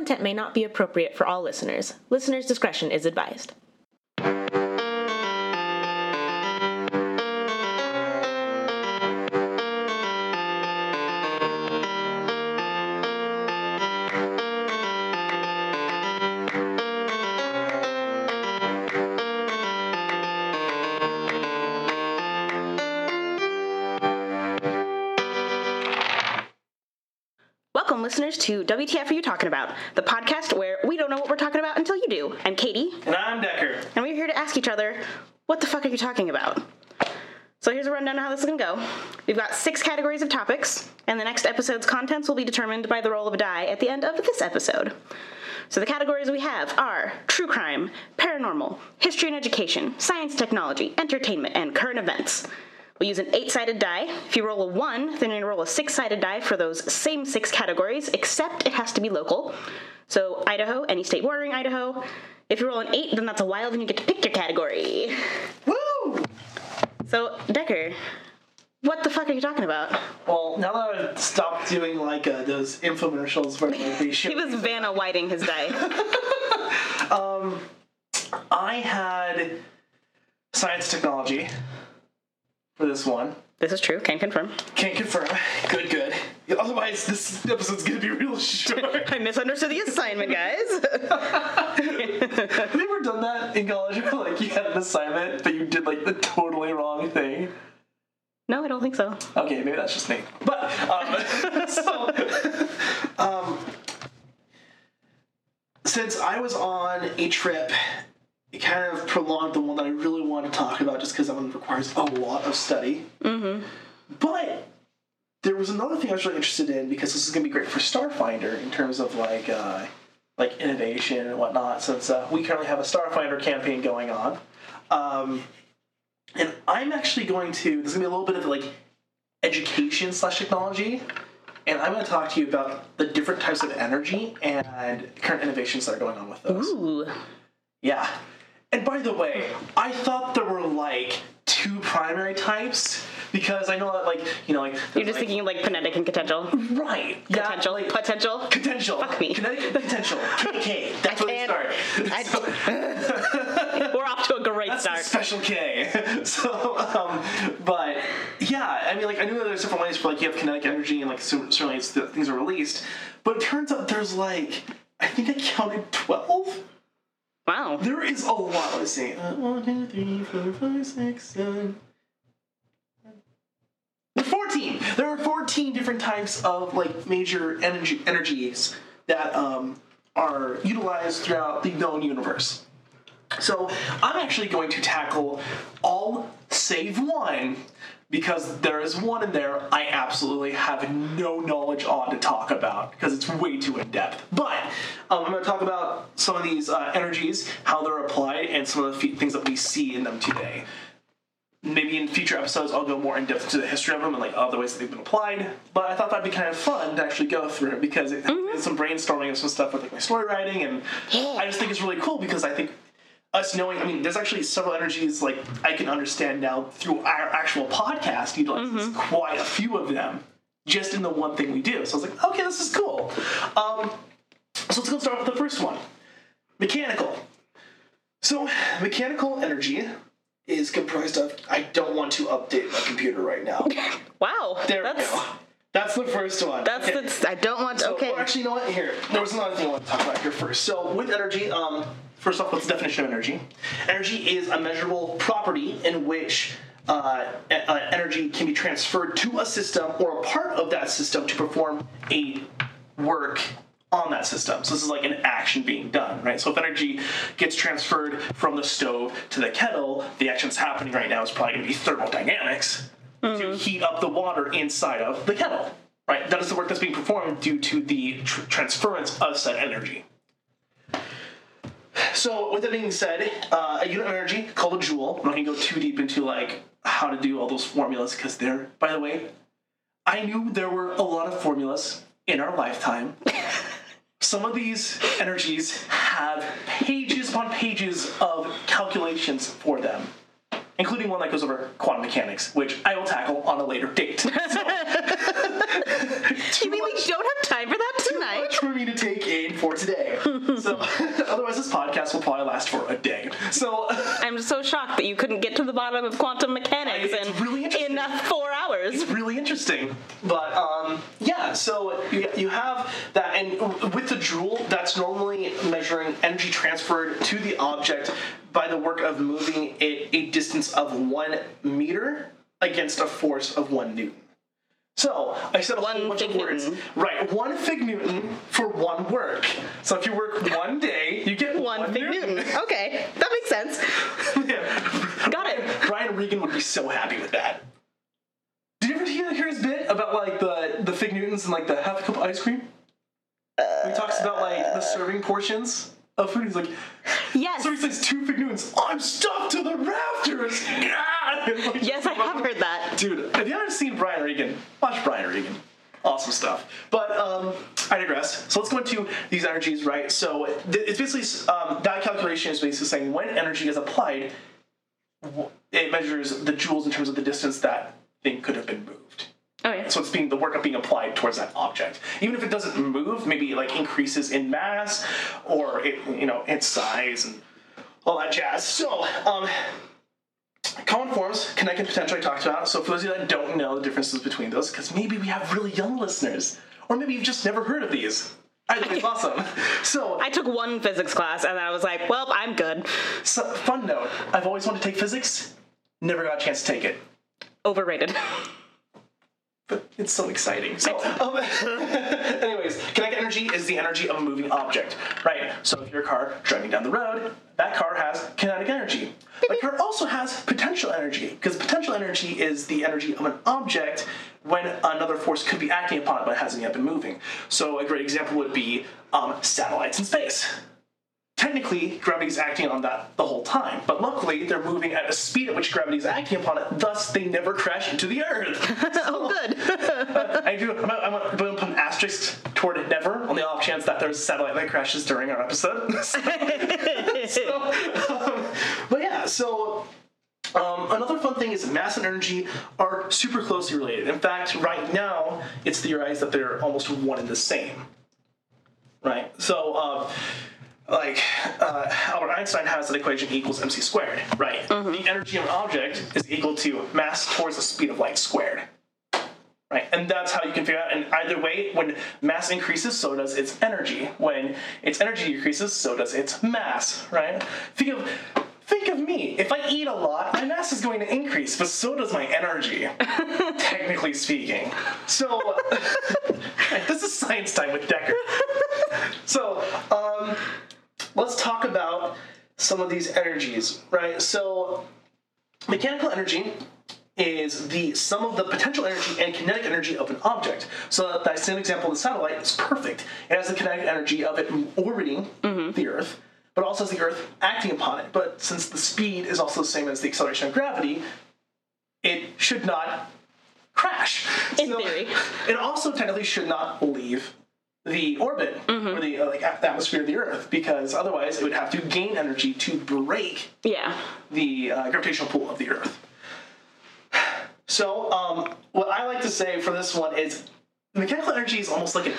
content may not be appropriate for all listeners. Listener's discretion is advised. Listeners, to WTF Are You Talking About, the podcast where we don't know what we're talking about until you do. I'm Katie, And I'm Decker. and we're here to ask each other, what the fuck are you talking about? So here's a rundown of how this is gonna go. We've got six categories of topics, and the next episode's contents will be determined by the roll of a die at the end of this episode. So the categories we have are true crime, paranormal, history and education, science technology, entertainment, and current events. We'll use an eight sided die. If you roll a one, then you roll a six sided die for those same six categories, except it has to be local. So Idaho, any state bordering Idaho. If you roll an eight, then that's a wild and you get to pick your category. Woo! So, Decker, what the fuck are you talking about? Well, now that I've stopped doing like uh, those infomercials where like, they show, He was Vanna Whiting his die. I had science technology for this one. this is true, Can't confirm. Can't confirm. Good, good. Otherwise, this episode's gonna be real short. I misunderstood the assignment, guys. Have you ever done that in college? Where, like you had an assignment, but you did like the totally wrong thing. no, I don't think so. Okay, maybe that's just me. But um, so, um, since I was on a trip, it kind of prolonged the one that I really want to talk about, just because that one requires a lot of study. Mm-hmm. But there was another thing I was really interested in because this is going to be great for Starfinder in terms of like uh, like innovation and whatnot. Since uh, we currently have a Starfinder campaign going on. Um, and I'm actually going to. There's gonna be a little bit of like education slash technology, and I'm going to talk to you about the different types of energy and current innovations that are going on with those. Ooh. Yeah. And by the way, I thought there were like two primary types because I know that like you know like You're just like, thinking like kinetic and potential. right yeah, Potential. like, potential. potential Fuck me. kinetic potential KK that's where they can't- start. I- We're off to a great That's start. special K. so, um, but yeah, I mean, like I knew that there's different ways for like you have kinetic energy and like cer- certainly it's the things are released, but it turns out there's like I think I counted twelve. Wow. There is a lot. Let's. Uh, one, two, three, four, five, six, seven. Fourteen. There are fourteen different types of like major energy energies that um, are utilized throughout the known universe. So I'm actually going to tackle all save one because there is one in there I absolutely have no knowledge on to talk about because it's way too in depth. But um, I'm going to talk about some of these uh, energies, how they're applied, and some of the fe- things that we see in them today. Maybe in future episodes I'll go more in depth to the history of them and like other ways that they've been applied. But I thought that'd be kind of fun to actually go through it because it, it's some brainstorming and some stuff with like my story writing, and I just think it's really cool because I think us knowing, I mean, there's actually several energies like I can understand now through our actual podcast utilizes quite a few of them just in the one thing we do. So I was like, okay, this is cool. Um, so let's go start with the first one mechanical. So, mechanical energy is comprised of. I don't want to update my computer right now. Wow. There that's, we go. That's the first one. That's Okay. that's I don't want to So, okay. well, actually, you know what? Here, there was another thing I want to talk about here first. So, with energy, um, first off, what's the definition of energy? Energy is a measurable property in which uh, uh, energy can be transferred to a system or a part of that system to perform a work on that system. So this is like an action being done, right? So if energy gets transferred from the stove to the kettle, the action that's happening right now is probably going to be thermodynamics to heat up the water inside of the kettle, right? That is the work that's being performed due to the tr- transference of said energy. So, with that being said, uh, a unit of energy called a joule. I'm not gonna go too deep into like how to do all those formulas because they're, by the way, I knew there were a lot of formulas in our lifetime. Some of these energies have pages upon pages of calculations for them, including one that goes over quantum mechanics, which I will tackle on a later date. So- You mean we much- don't have time for that tonight? too much for me to take in for today. so otherwise, this podcast will probably last for a day. So I'm so shocked that you couldn't get to the bottom of quantum mechanics It's in, really in uh, four hours. It's really interesting. But um, yeah, so you, you have that, and with the joule, that's normally measuring energy transferred to the object by the work of moving it a distance of one meter against a force of one newton. So I said a One whole bunch of words. newton. Right, one fig newton for one work. So if you work one day, you get One, one, big Newton. Okay, that makes sense. Yeah. Got it. Brian Regan would be so happy with that. Did you ever hear, hear his bit about like the the fig Newtons and like the half a cup of ice cream? he talks about like the serving portions of food. He's like, Yes. so he says two fig Newtons. I'm stuffed to the rafters. Like, Yes, I have heard that. Dude, Have you haven't seen Brian Regan, watch Brian Regan. Awesome stuff. But um, I digress. So let's go into these energies, right? So th- it's basically um, that calculation is basically saying when energy is applied, it measures the joules in terms of the distance that thing could have been moved. Oh yeah. So it's being the work of being applied towards that object. Even if it doesn't move, maybe it like increases in mass or it, you know, its size and all that jazz. So, um, common forms, kinetic and potential I talked about. So for those of you that don't know the differences between those, because maybe we have really young listeners, or maybe you've just never heard of these. I think it's awesome. So, I took one physics class and I was like, well, I'm good. so, fun note, I've always wanted to take physics, never got a chance to take it. Overrated. but it's so exciting. So, um, anyways, kinetic energy is the energy of a moving object, right? So, if your car driving down the road, that car has kinetic energy. But car also has potential energy, because potential energy is the energy of an object when another force could be acting upon it but it hasn't yet been moving. So, a great example would be um, satellites in space technically gravity is acting on that the whole time but luckily they're moving at a speed at which gravity is acting upon it thus they never crash into the earth oh, good. I do. I'm, going to put an asterisk toward it never on the off chance that there's a satellite that crashes during our episode. so, um, but yeah, so um, another fun thing is mass and energy are super closely related. In fact, right now it's theorized that they're almost one and the same. Right. So. Um, like uh, Albert Einstein has that equation equals mc squared, right? The energy of an object is equal to mass towards the speed of light squared right? And that's how you can figure out. And either way, when mass increases, so does its energy. When its energy decreases, so does its mass, right? Think of think of me. If I eat a lot, my mass is going to increase, but so does my energy, technically speaking. So this is science time with Decker. So um, let's talk about some of these energies, right? So mechanical energy is the sum of the potential energy and kinetic energy of an object. So that same example of the satellite is perfect. It has the kinetic energy of it orbiting mm-hmm. the Earth, but also has the Earth acting upon it. But since the speed is also the same as the acceleration of gravity, it should not crash. In theory. It also technically should not leave the orbit or the uh, like atmosphere of the Earth because otherwise it would have to gain energy to break Yeah. the uh, gravitational pull of the Earth. So, um, what I like to say for this one is mechanical energy is almost like an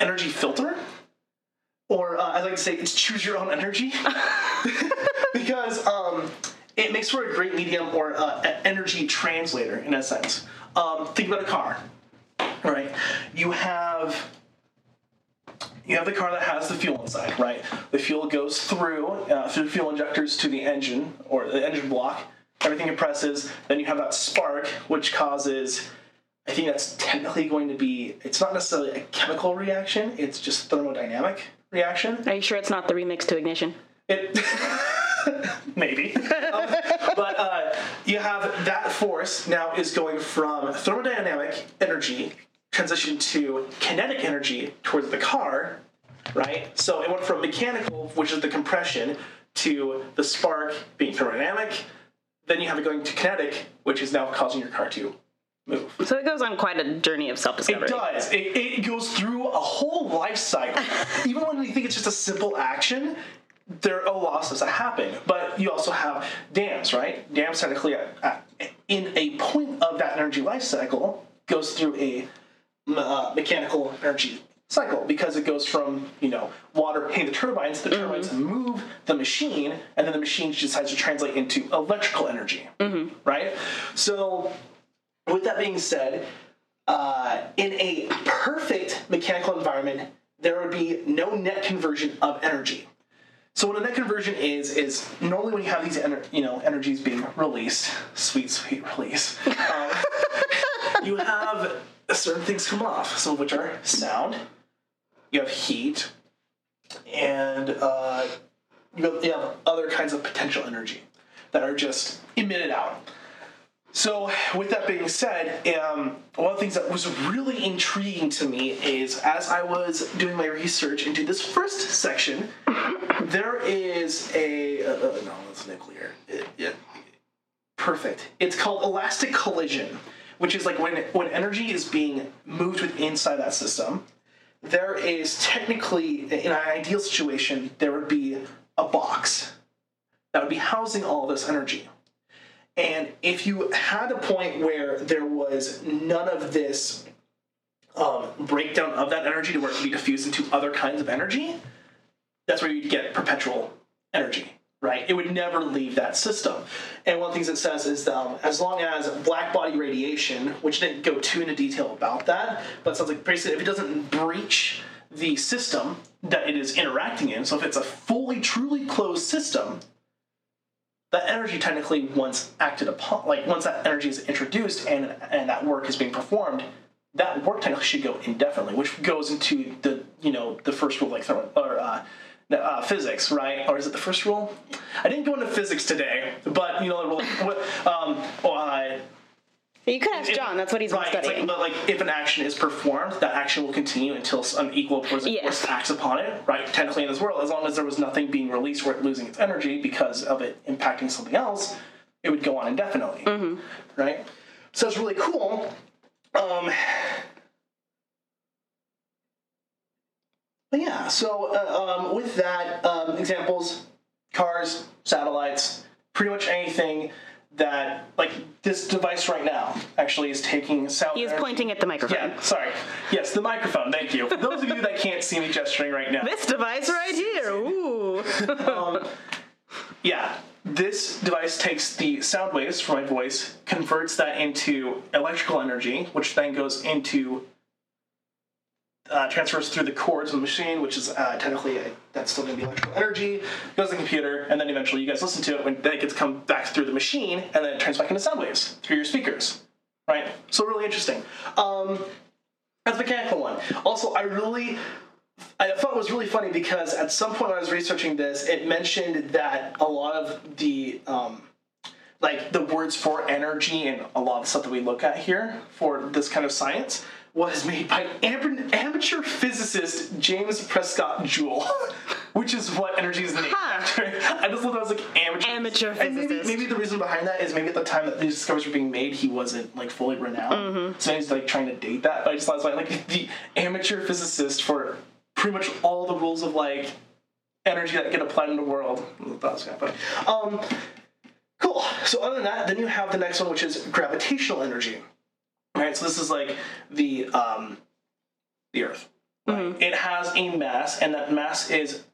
energy filter, or uh, I like to say it's choose your own energy, because um, it makes for a great medium or uh, energy translator in a sense. Um, think about a car, right? You have you have the car that has the fuel inside, right? The fuel goes through uh, through fuel injectors to the engine or the engine block. Everything compresses. Then you have that spark, which causes. I think that's technically going to be. It's not necessarily a chemical reaction. It's just thermodynamic reaction. Are you sure it's not the remix to Ignition? It maybe, Um, but uh, you have that force now is going from thermodynamic energy transition to kinetic energy towards the car, right? So it went from mechanical, which is the compression, to the spark being thermodynamic. Then you have it going to kinetic, which is now causing your car to move. So it goes on quite a journey of self-discovery. It does. It, it goes through a whole life cycle. Even when we think it's just a simple action, there are losses that happen. But you also have dams, right? Dams technically, at, at, in a point of that energy life cycle, goes through a uh, mechanical energy cycle because it goes from you know water hitting the turbines, the turbines move the machine, and then the machine decides to translate into electrical energy, right? So, with that being said, uh, in a perfect mechanical environment, there would be no net conversion of energy. So what a net conversion is is normally when you have these ener- you know energies being released, sweet sweet release, um, you have certain things come off. Some of which are sound. You have heat, and uh, you, have, you have other kinds of potential energy that are just emitted out. So, with that being said, um, one of the things that was really intriguing to me is as I was doing my research into this first section, there is a uh, uh, no, it's nuclear. It, it, perfect. It's called elastic collision, which is like when when energy is being moved with inside that system. There is technically, in an ideal situation, there would be a box that would be housing all this energy. And if you had a point where there was none of this um, breakdown of that energy to where it could be diffused into other kinds of energy, that's where you'd get perpetual energy, right? It would never leave that system. And one of the things it says is um, as long as black body radiation, which didn't go too into detail about that, but it sounds like basically if it doesn't breach the system that it is interacting in, so if it's a fully, truly closed system, that energy technically once acted upon like once that energy is introduced and and that work is being performed that work technically should go indefinitely which goes into the you know the first rule like or uh, uh, physics right or is it the first rule i didn't go into physics today but you know what um, uh, You could ask John. That's what he's been Right, studying. like, but like if an action is performed, that action will continue until an equal opposing Yes. force acts upon it. Right, technically in this world, as long as there was nothing being released or it losing its energy because of it impacting something else, it would go on indefinitely. Mm-hmm. Right, so it's really cool. Um, but yeah, so uh, um, with that, um, examples, cars, satellites, pretty much anything that like this device right now actually is taking sound. he is energy- pointing at the microphone. yeah, sorry. Yes, the microphone. Thank you. For those of you that can't see me gesturing right now, This device right here. Ooh. yeah, this device takes the sound waves from my voice, converts that into electrical energy, which then goes into uh, transfers through the cords of the machine, which is uh, technically a, that's still going to be electrical energy. Goes to the computer, and then eventually you guys listen to it when then it gets come back through the machine, and then it turns back into sound waves through your speakers. Right. So really interesting. Um, that's mechanical one. Also, I really I thought it was really funny because at some point when I was researching this, it mentioned that a lot of the um, like the words for energy and a lot of the stuff that we look at here for this kind of science was made by am- amateur physicist James Prescott Joule, which is what energy is named Huh. after. I just thought that was like amateur. Amateur And maybe, physicist. maybe the reason behind that is maybe at the time that these discoveries were being made, he wasn't like fully renowned, Mm-hmm. so he's like trying to date that. But I just thought it was like, like the amateur physicist for pretty much all the rules of like energy that get applied in the world. Thought was kind of funny. Um, cool. So other than that, then you have the next one, which is gravitational energy. Right. So this is like the um, the Earth. Right? It has a mass, and that mass is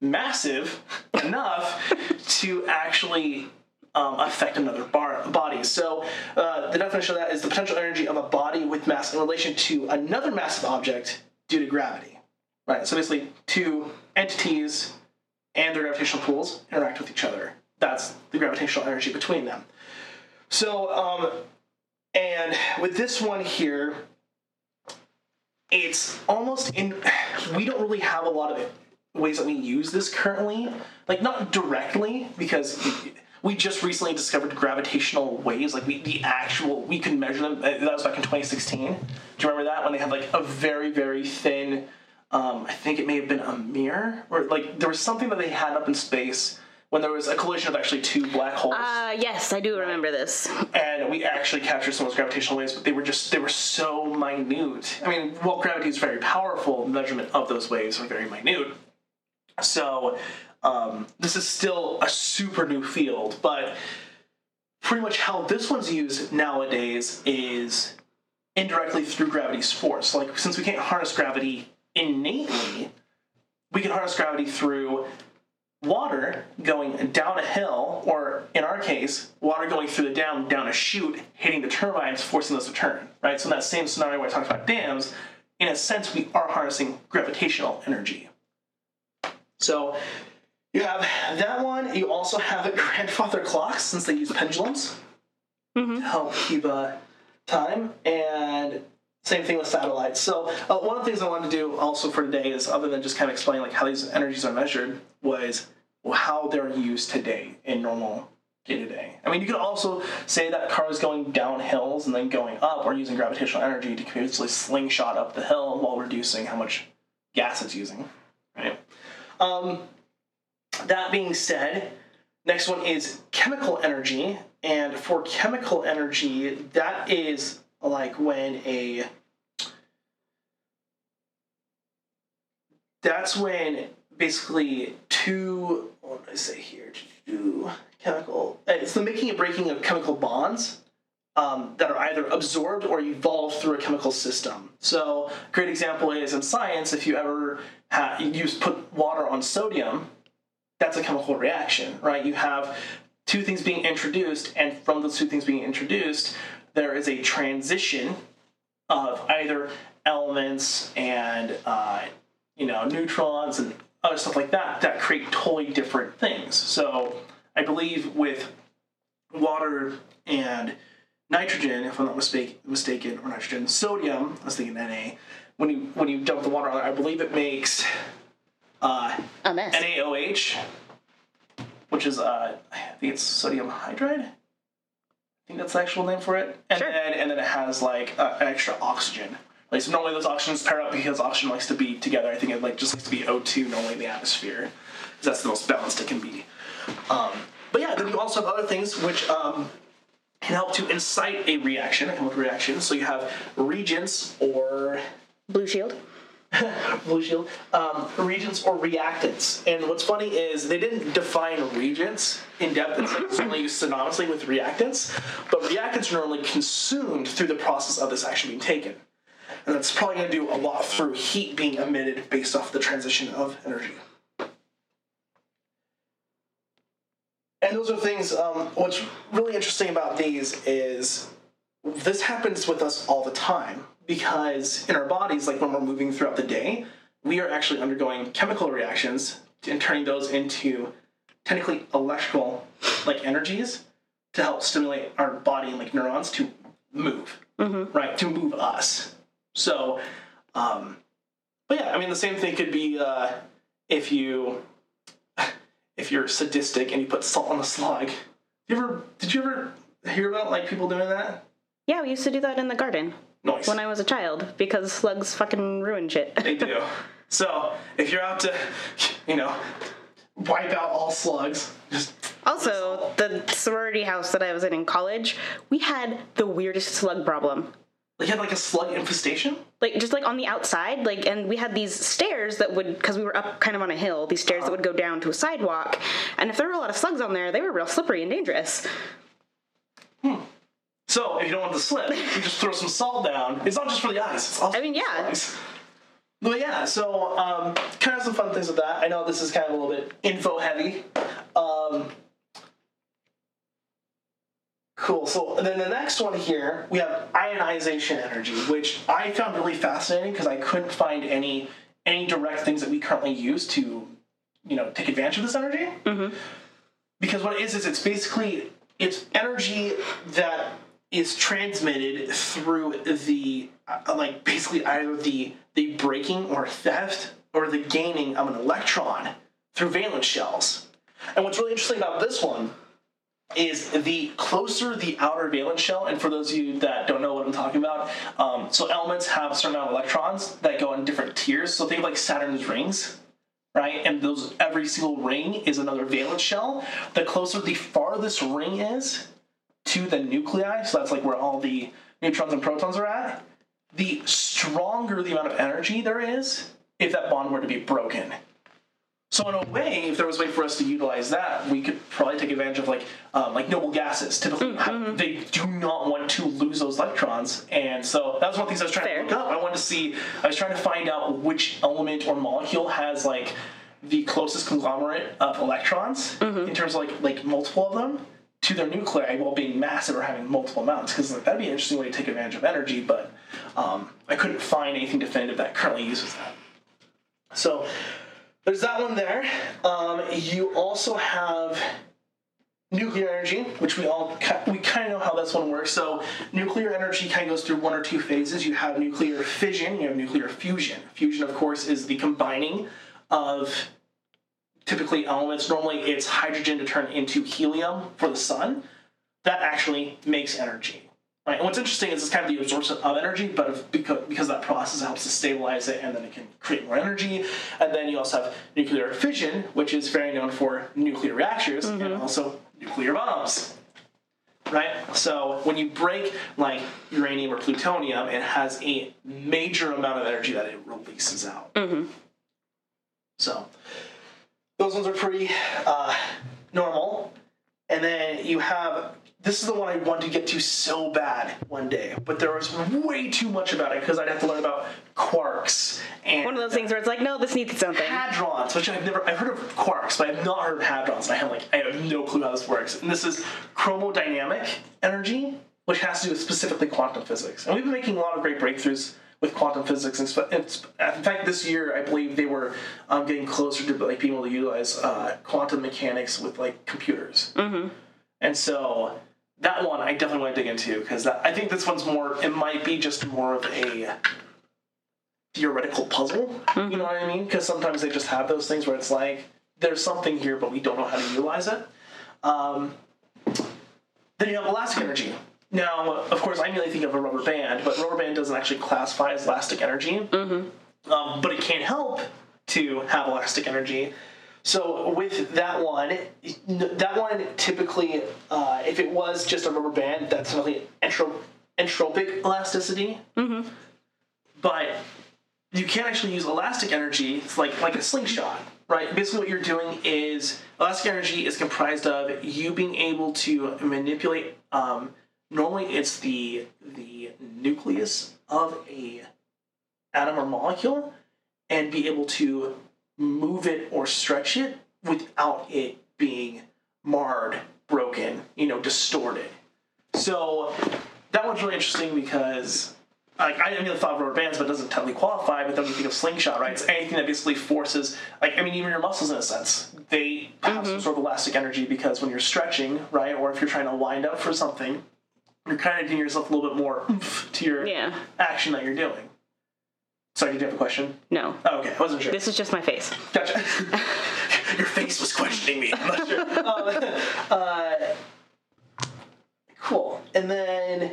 massive enough to actually um, affect another bar- body. So uh, the definition of that is the potential energy of a body with mass in relation to another massive object due to gravity. Right. So basically, two entities and their gravitational pools interact with each other. That's the gravitational energy between them. So, um, and with this one here, it's almost in. We don't really have a lot of ways that we use this currently. Like, not directly, because we just recently discovered gravitational waves. Like, we, the actual, we can measure them. Uh, That was back in 2016. Do you remember that? When they had, like, a very, very thin, um, I think it may have been a mirror, or, like, there was something that they had up in space when there was a collision of actually two black holes Uh, yes, I do remember this. and we actually captured some of those gravitational waves, but they were just they were so minute. I mean, while gravity is very powerful, measurement of those waves are very minute. So um, this is still a super new field, but pretty much how this one's used nowadays is indirectly through gravity's force. Like since we can't harness gravity innately, we can harness gravity through water going down a hill, or in our case, water going through the dam down a chute, hitting the turbines, forcing those to turn. Right. So in that same scenario where I talked about dams, in a sense, we are harnessing gravitational energy. So you have that one. You also have a grandfather clocks, since they use pendulums to help keep uh, time. And same thing with satellites. So uh, one of the things I wanted to do also for today is, other than just kind of explain like how these energies are measured, was how they're used today in normal day to day. I mean, you could also say that cars going down hills and then going up are using gravitational energy to basically slingshot up the hill while reducing how much gas it's using, right? Um, that being said, next one is chemical energy, and for chemical energy, that is like when a that's when basically two what did I say here? Two chemical it's the making and breaking of chemical bonds um, that are either absorbed or evolved through a chemical system. So, a great example is in science, if you ever ha- you put water on sodium, that's a chemical reaction, right? You have two things being introduced, and from those two things being introduced, there is a transition of either elements and uh, you know neutrons and other stuff like that that create totally different things. So I believe with water and nitrogen, if I'm not mistake, mistaken, or nitrogen, sodium, I was thinking Na. When you when you dump the water on it, I believe it makes uh, NaOH, which is uh, I think it's sodium hydride. I think that's the actual name for it. And Sure. then and then it has like uh, an extra oxygen. Like so normally those oxygens pair up because oxygen likes to be together. I think it like just likes to be O2 normally in the atmosphere. 'cause that's the most balanced it can be. Um, but yeah, then you also have other things which um, can help to incite a reaction, a chemical reaction. So you have reagents or Blue shield. blue shield um, reagents or reactants. And what's funny is they didn't define reagents in depth. It's, it's only used synonymously with reactants but reactants are normally consumed through the process of this action being taken. And that's probably going to do a lot through heat being emitted based off the transition of energy. And those are things um, what's really interesting about these is this happens with us all the time because in our bodies, like when we're moving throughout the day, we are actually undergoing chemical reactions and turning those into technically electrical like energies to help stimulate our body and like neurons to move, right? To move us. So, um, but yeah, I mean the same thing could be uh, if you if you're sadistic and you put salt on a slug. You ever did you ever hear about like people doing that? Yeah, we used to do that in the garden Noise. when I was a child because slugs fucking ruin shit. They do. So if you're out to, you know, wipe out all slugs, just Also, the sorority house that I was in in college, we had the weirdest slug problem. like you had like a slug infestation. Like just like on the outside, like and we had these stairs that would because we were up kind of on a hill, these stairs that uh-huh. would go down to a sidewalk, and if there were a lot of slugs on there, they were real slippery and dangerous. Hmm. So if you don't want to slip, you just throw some salt down. It's not just for the eyes. It's also I mean, yeah. But yeah, so um, kind of some fun things with that. I know this is kind of a little bit info heavy. Um, cool. So then the next one here, we have ionization energy, which I found really fascinating because I couldn't find any any direct things that we currently use to, you know, take advantage of this energy. Because what it is is it's basically it's energy that is transmitted through the uh, like basically either the the breaking or theft or the gaining of an electron through valence shells. And what's really interesting about this one is the closer the outer valence shell, and for those of you that don't know what I'm talking about, um, so elements have a certain amount of electrons that go in different tiers. So think of like Saturn's rings, right? And those every single ring is another valence shell. The closer the farthest ring is to the nuclei, so that's like where all the neutrons and protons are at, the stronger the amount of energy there is if that bond were to be broken. So in a way, if there was a way for us to utilize that, we could probably take advantage of like um, like noble gases. Typically, mm, have, mm-hmm. they do not want to lose those electrons, and so that was one of the things I was trying Fair. to look up. I wanted to see. I was trying to find out which element or molecule has like the closest conglomerate of electrons mm-hmm. in terms of like like multiple of them to their nuclei while being massive or having multiple amounts because like, that'd be an interesting way to take advantage of energy but um, i couldn't find anything definitive that currently uses that. So there's that one there. Um, you also have nuclear energy which we all we kind of know how this one works. So nuclear energy kind of goes through one or two phases. You have nuclear fission you have nuclear fusion. Fusion of course is the combining of typically elements. Normally, it's hydrogen to turn into helium for the sun. That actually makes energy. Right? And what's interesting is it's kind of the absorption of energy, but if, because, because that process helps to stabilize it and then it can create more energy. And then you also have nuclear fission, which is very known for nuclear reactors and also nuclear bombs. Right? So when you break like uranium or plutonium, it has a major amount of energy that it releases out. Mhm. So those ones are pretty uh, normal. And then you have this is the one I want to get to so bad one day, but there was way too much about it because I'd have to learn about quarks and One of those things where it's like, no, this needs its own thing. hadrons, which I've never I've heard of quarks, but I've not heard of hadrons. And I have like I have no clue how this works. And this is chromodynamic energy, which has to do with specifically quantum physics. And we've been making a lot of great breakthroughs with quantum physics. And in fact, this year I believe they were um, getting closer to like being able to utilize uh, quantum mechanics with like computers. Mm-hmm. And so that one I definitely want to dig into because I think this one's more. It might be just more of a theoretical puzzle. You know what I mean? Because sometimes they just have those things where it's like there's something here, but we don't know how to utilize it. Um, then you have elastic energy. Now, of course, I immediately think of a rubber band, but rubber band doesn't actually classify as elastic energy. Um, but it can help to have elastic energy. So with that one, that one typically, uh, if it was just a rubber band, that's really entrop- entropic elasticity. But you can't actually use elastic energy. It's like like a slingshot, right? Basically, what you're doing is elastic energy is comprised of you being able to manipulate. Um, normally, it's the the nucleus of a atom or molecule, and be able to move it or stretch it without it being marred, broken, you know, distorted. So that one's really interesting because like I immediately thought of rubber bands, but it doesn't technically qualify. But then when you think of slingshot, right? It's anything that basically forces, like I mean, even your muscles in a sense, they have mm-hmm. some sort of elastic energy because when you're stretching, right, or if you're trying to wind up for something, you're kind of giving yourself a little bit more oomph to your Yeah. action that you're doing. Sorry, did you have a question? No. Oh, okay, I wasn't sure. This is just my face. Gotcha. Your face was questioning me. I'm not sure. Um, uh, cool. And then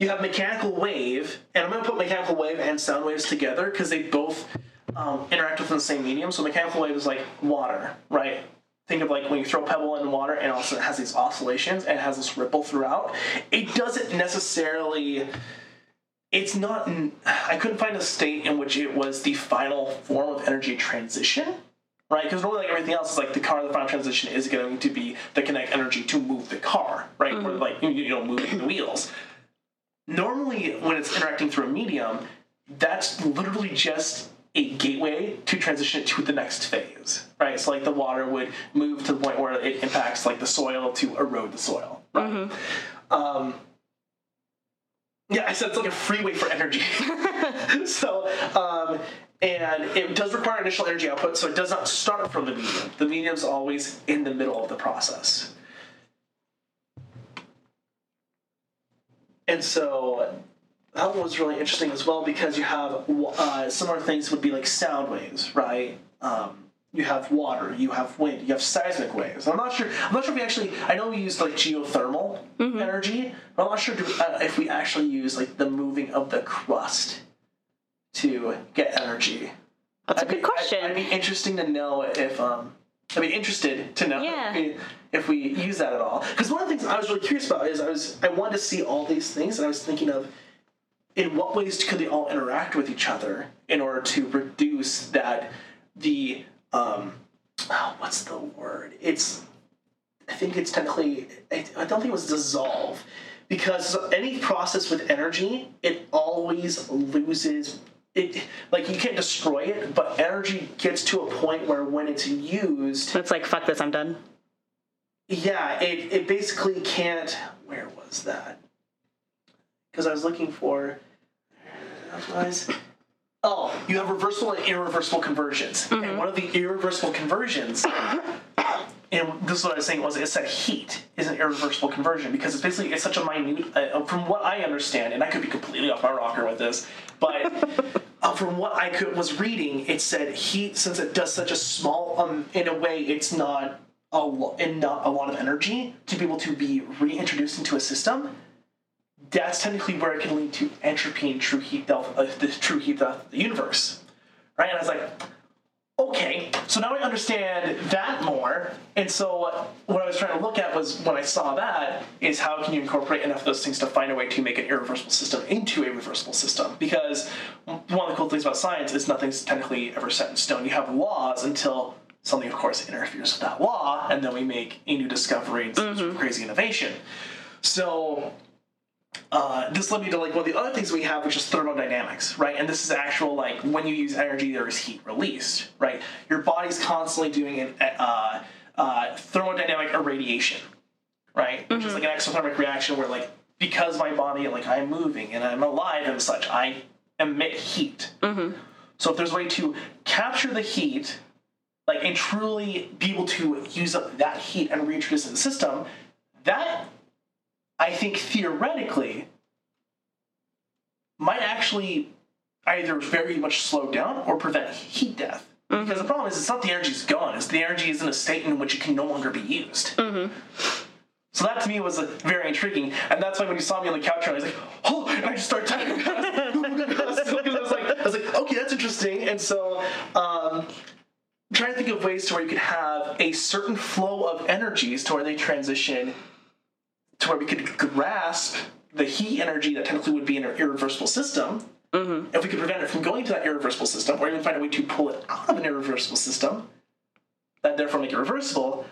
you have mechanical wave, and I'm going to put mechanical wave and sound waves together because they both um, interact within the same medium. So mechanical wave is like water, right? Think of like when you throw a pebble in the water, and also it has these oscillations and it has this ripple throughout. It doesn't necessarily it's not i couldn't find a state in which it was the final form of energy transition right? Because normally like everything else is like the car the final transition is going to be the kinetic energy to move the car right? Or mm-hmm. like you, you know moving the wheels. Normally when it's interacting through a medium that's literally just a gateway to transition to the next phase right so like the water would move to the point where it impacts like the soil to erode the soil right um, yeah, I said it's like a freeway for energy. so, um, and it does require initial energy output, so it does not start from the medium. The medium's always in the middle of the process. And so that one was really interesting as well because you have uh, similar things would be like sound waves, right? Um, you have water, you have wind, you have seismic waves. I'm not sure. I'm not sure if we actually. I know we used like geothermal energy, but I'm not sure uh, if we actually use like the moving of the crust to get energy. That's a I'd be- good question. I'd, I'd be interesting to know if um. I'd be interested to know Yeah. if, we, if we use that at all. Because one of the things I was really curious about is I was I wanted to see all these things, and I was thinking of in what ways could they all interact with each other in order to produce that the um, oh, what's the word? It's I think it's technically I, I don't think it was dissolve because any process with energy it always loses it like you can't destroy it but energy gets to a point where when it's used It's like fuck this, I'm done. yeah it, it basically can't where was that because i was looking for oh you have reversible and irreversible conversions and one of the irreversible conversions and this is what I was saying was it said heat is an irreversible conversion because it's basically it's such a minute. Uh, from what I understand, and I could be completely off my rocker with this, but uh, from what I could was reading, it said heat since it does such a small um in a way it's not a lo- and not a lot of energy to be able to be reintroduced into a system. That's technically where it can lead to entropy and true heat of uh, the true heat death of the universe, right? And I was like, okay, so now I understand that more. And so what I was trying to look at was when I saw that is how can you incorporate enough of those things to find a way to make an irreversible system into a reversible system? Because one of the cool things about science is nothing's technically ever set in stone. You have laws until something, of course, interferes with that law, and then we make a new discovery and of crazy innovation. So uh, this led me to like one of the other things we have, which is thermodynamics, right? And this is actual like when you use energy, there is heat released, right? Your body's constantly doing an uh, uh, thermodynamic irradiation, right? Which is like an exothermic reaction where like because my body like I'm moving and I'm alive and such, I emit heat. So if there's a way to capture the heat, like and truly be able to use up that heat and reintroduce it in the system, that I think theoretically might actually either very much slow down or prevent heat death. Because the problem is, it's not the energy's gone; it's the energy is in a state in which it can no longer be used. So that to me was very intriguing, and that's why when you saw me on the couch, I was like, "Oh!" and I just started typing. I was like, I was like, "Okay, that's interesting." And so, um, trying to think of ways to where you could have a certain flow of energies to where they transition to where we could grasp the heat energy that technically would be in an irreversible system. Mm-hmm. If we could prevent it from going to that irreversible system, or even find a way to pull it out of an irreversible system, that therefore make it reversible,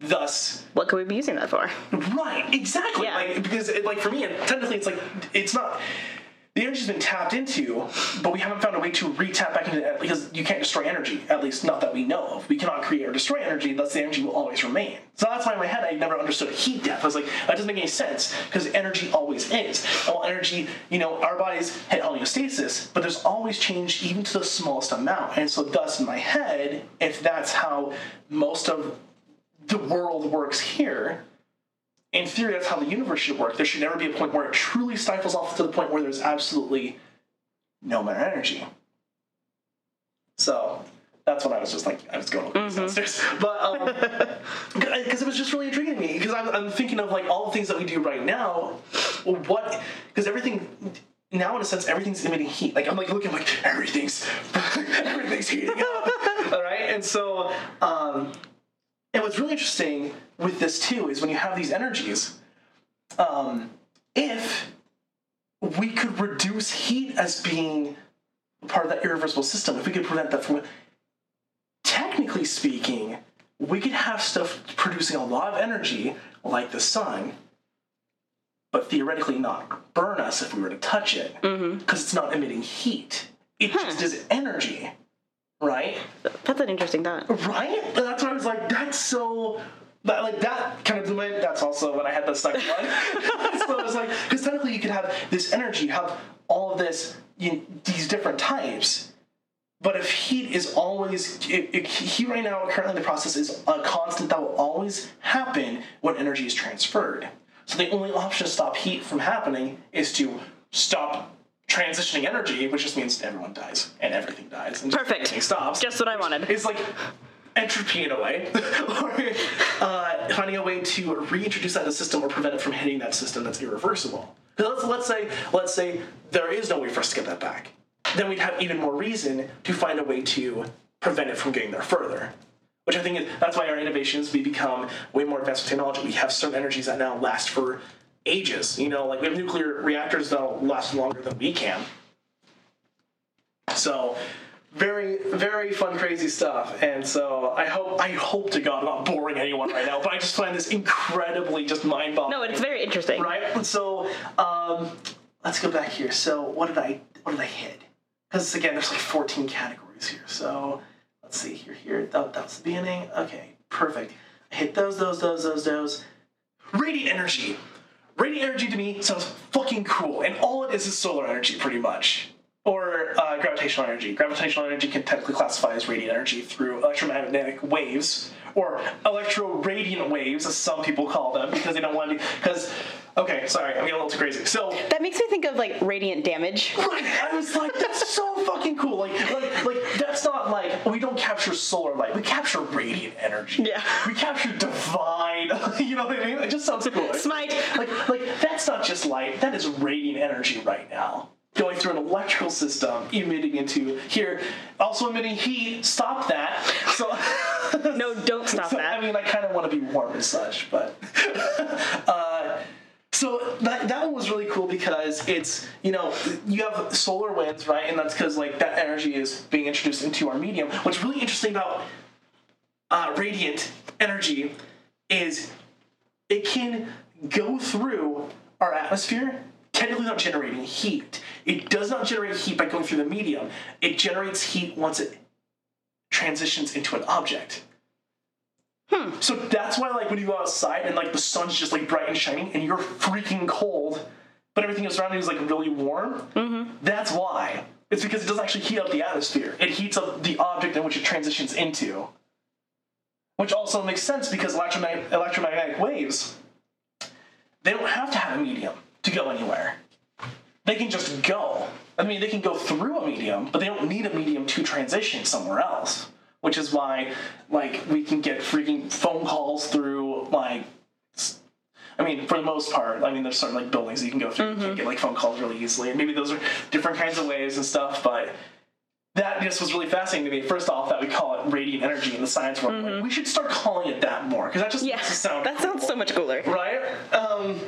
thus What could we be using that for? Right, exactly. Yeah. Like because it, like for me, and technically, it's like it's not the energy's been tapped into, but we haven't found a way to re-tap back into it because you can't destroy energy. At least not that we know of. We cannot create or destroy energy. Thus, the energy will always remain. So that's why in my head I never understood heat death. I was like, that doesn't make any sense because energy always is. And while energy, you know, our bodies hit homeostasis, but there's always change even to the smallest amount. And so, thus, in my head, if that's how most of the world works here, in theory, that's how the universe should work. There should never be a point where it truly stifles off to the point where there's absolutely no more energy. So that's what I was just like, I was going these downstairs. But because it was just really intriguing to me, because I'm, I'm thinking of like all the things that we do right now. What, because everything, now in a sense, everything's emitting heat. Like I'm like looking like everything's, everything's heating up. all right. And so, um, and what's really interesting with this too is when you have these energies, um, if we could reduce heat as being part of that irreversible system, if we could prevent that from, technically speaking, we could have stuff producing a lot of energy like the sun, but theoretically not burn us if we were to touch it because it's not emitting heat. It just is energy, right? That's an interesting thought. Right? And that's why I was like, that's so. That, like that kind of blew my. That's also when I had the second one. so I was like, because technically you could have this energy, you have all of this, you, these different types. But if heat is always, it, it, heat right now, currently the process is a constant that will always happen when energy is transferred. So the only option to stop heat from happening is to stop transitioning energy, which just means everyone dies and everything dies. And Perfect. Everything stops. Just what I wanted. It's like entropy in a way, or uh, finding a way to reintroduce that in the system or prevent it from hitting that system that's irreversible. Let's, let's say let's say there is no way for us to get that back. Then we'd have even more reason to find a way to prevent it from getting there further. Which I think is, that's why our innovations we become way more advanced with technology. We have certain energies that now last for ages. You know, like we have nuclear reactors that'll last longer than we can. So very very fun crazy stuff. And so i hope i hope to god i'm not boring anyone right now but i just find this incredibly just mind-boggling. No, it's very interesting. right? So um let's go back here. So what did i what did i hit? Because again there's like 14 categories here. So let's see here here. That, that was the beginning. Okay perfect. I hit those those those those those. Radiant energy radiant energy to me sounds fucking cool and all it is is solar energy pretty much or uh, gravitational energy. Gravitational energy can technically classify as radiant energy through electromagnetic waves, or electroradiant waves, as some people call them, because they don't want to. Because, okay, sorry, I'm getting a little too crazy. So, That makes me think of like radiant damage. right, I was like, that's so fucking cool. Like, like, like that's not like we don't capture solar light. We capture radiant energy. Yeah. We capture divine. you know what I mean? It just sounds cool. Smite. Like, like that's not just light. That is radiant energy right now. Going through an electrical system, emitting into here, also emitting heat. Stop that. So, No, don't stop so, that. I mean, I kind of want to be warm and such, but. uh, so that, that one was really cool because it's you know you have solar winds right and that's because like that energy is being introduced into our medium what's really interesting about uh, radiant energy is it can go through our atmosphere technically not generating heat it does not generate heat by going through the medium it generates heat once it transitions into an object so that's why, like, when you go outside and like the sun's just like bright and shining, and you're freaking cold, but everything else around you is like really warm. Mm-hmm. That's why. It's because it doesn't actually heat up the atmosphere. It heats up the object in which it transitions into. Which also makes sense because electromagnetic, electromagnetic waves, they don't have to have a medium to go anywhere. They can just go. I mean, they can go through a medium, but they don't need a medium to transition somewhere else. Which is why, like, we can get freaking phone calls through, like, I mean, for the most part, I mean, there's certain like buildings that you can go through. You can get like phone calls really easily, and maybe those are different kinds of waves and stuff. But that just was really fascinating to me. First off, that we call it radiant energy in the science world. Like, we should start calling it that more because that just Yeah, makes it sound that sounds so much cooler. right? Um,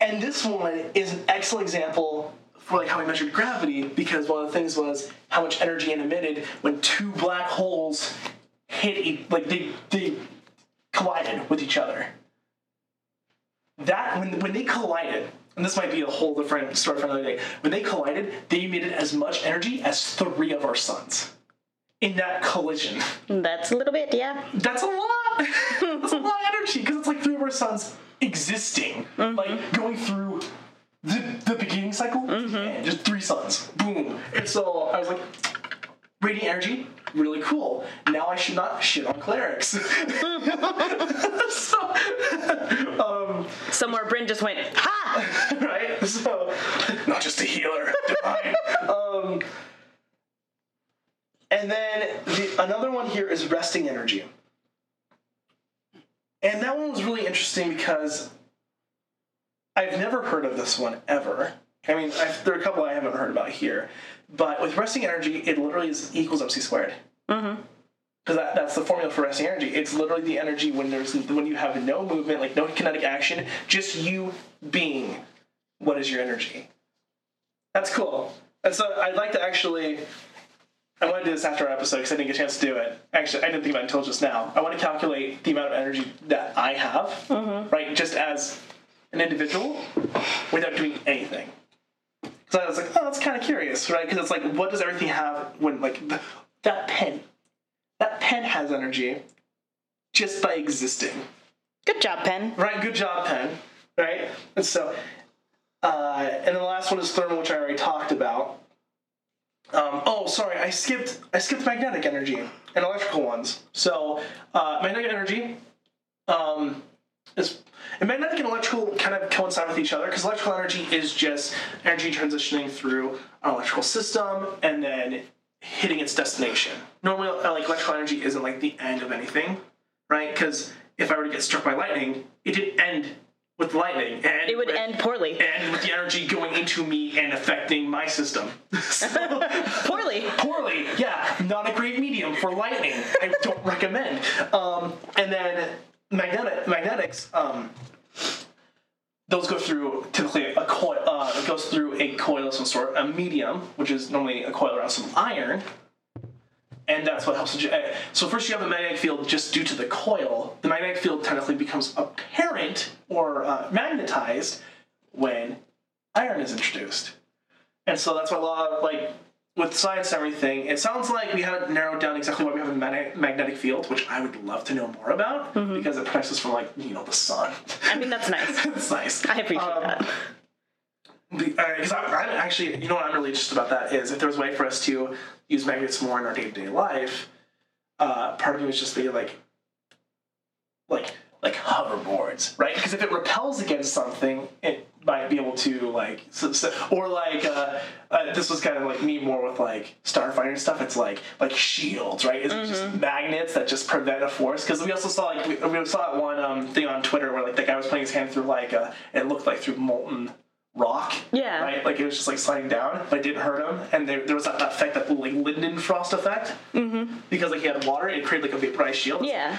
and this one is an excellent example for like how we measured gravity because one of the things was how much energy it emitted when two black holes hit e- like they they collided with each other. That when when they collided, and this might be a whole different story for another day. When they collided, they emitted as much energy as three of our suns in that collision. That's a little bit, yeah. That's a lot. That's a lot of energy because it's like three of our suns existing, like going through the, the beginning cycle, and just three suns. Boom. And so I was like, radiant energy, really cool. Now I should not shit on clerics. so, um, Somewhere Bryn just went, ha! right? So, not just a healer, divine. um, and then the, another one here is resting energy. And that one was really interesting because I've never heard of this one ever. I mean, I've, there are a couple I haven't heard about here. But with resting energy, it literally is equals MC squared. Mm-hmm. Because that, that's the formula for resting energy. It's literally the energy when there's when you have no movement, like no kinetic action, just you being. What is your energy? That's cool. And so I'd like to actually. I want to do this after our episode because I didn't get a chance to do it. Actually, I didn't think about it until just now. I want to calculate the amount of energy that I have, right, just as an individual, without doing anything. So I was like, oh, that's kind of curious, right? Because it's like, what does everything have when, like, th- that pen, that pen has energy just by existing, Good job, Pen. right? Good job, pen, right? And so, uh, and the last one is thermal, which I already talked about. Um, oh, sorry, I skipped. I skipped magnetic energy and electrical ones. So, uh, magnetic energy um, is and magnetic and electrical kind of coincide with each other because electrical energy is just energy transitioning through an electrical system and then hitting its destination. Normally, uh, like electrical energy isn't like the end of anything, right? Because if I were to get struck by lightning, it didn't end with lightning. And It would end poorly. and with the energy going into me and affecting my system. So- Poorly. poorly. Yeah, not a great medium for lightning. I don't recommend. Um, and then magnetic magnetics. Um, those go through typically a coil. Uh, it goes through a coil of some sort, a medium, which is normally a coil around some iron, and that's what helps. uh, So first you have the magnetic field just due to the coil. The magnetic field technically becomes apparent or uh, magnetized when iron is introduced, and so that's why a lot of like with science and everything, it sounds like we haven't narrowed down exactly why we have a magnetic field, which I would love to know more about because it protects us from like you know the sun. I mean, that's nice. it's nice. I appreciate Um, that. Because I'm, I'm actually, you know what I'm really interested about that is if there was a way for us to use magnets more in our day to day life, uh, part of me was just thinking like, like, like hoverboards, right? Because if it repels against something, it might be able to like, so, so- or like, uh, uh, this was kind of like me more with like starfighter stuff. It's like like shields, right? It's just magnets that just prevent a force. Because we also saw like we, we saw that one um, thing on Twitter where like the guy was putting his hand through like uh, it looked like through molten rock. Yeah. Right? Like it was just like sliding down, but it didn't hurt him. And there, there was that, that effect, that like Leidenfrost effect. Mm-hmm. Because like he had water, it created like a vaporized shield. Yeah.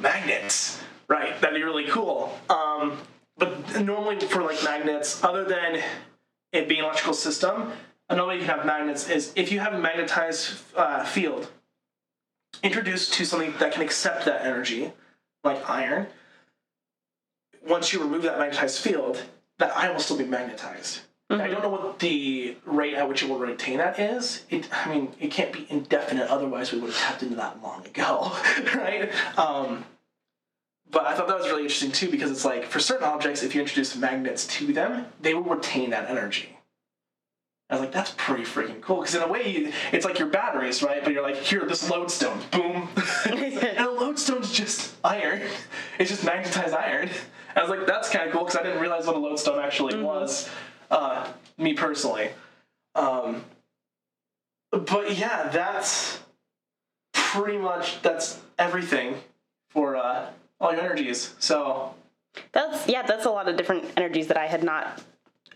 Magnets. Right. That'd be really cool. Um, but normally for like magnets, other than it being an electrical system, another way you can have magnets is if you have a magnetized uh, field introduced to something that can accept that energy, like iron, once you remove that magnetized field, that iron will still be magnetized. I don't know what the rate at which it will retain that is. It, I mean, it can't be indefinite, otherwise we would have tapped into that long ago, right? Um, but I thought that was really interesting too because it's like for certain objects, if you introduce magnets to them, they will retain that energy. I was like, that's pretty freaking cool because in a way, it's like your batteries, right? But you're like, here, this lodestone, boom, and a lodestone's just iron. It's just magnetized iron. I was like, that's kind of cool because I didn't realize what a lodestone actually was. Uh, me personally. Um, but yeah, that's pretty much that's everything for uh, all your energies. So That's yeah. That's a lot of different energies that I had not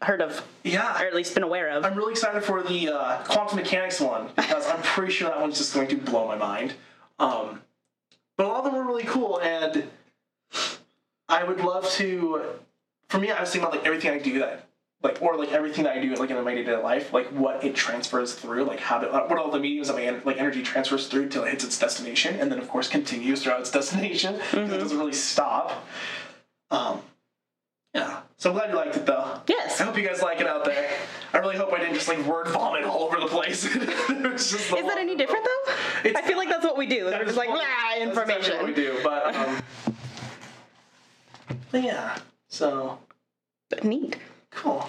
heard of, yeah, or at least been aware of. I'm really excited for the uh, quantum mechanics one because I'm pretty sure that one's just going to blow my mind. Um, but a lot of them are really cool, and I would love to. For me, I was thinking about like everything I do that, like, or like everything that I do like in my day to day life, like what it transfers through, like how to, what all the mediums my like energy transfers through till it hits its destination, and then of course continues throughout its destination because it doesn't really stop. Um, yeah. So I'm glad you liked it though. Yes. I hope you guys like it out there. I really hope I didn't just like word vomit all over the place. Is Is that any different though? It's- I feel like that's what we do. We're just like, That's blah, exactly information. what we do, but um, but yeah. So Neat. cool.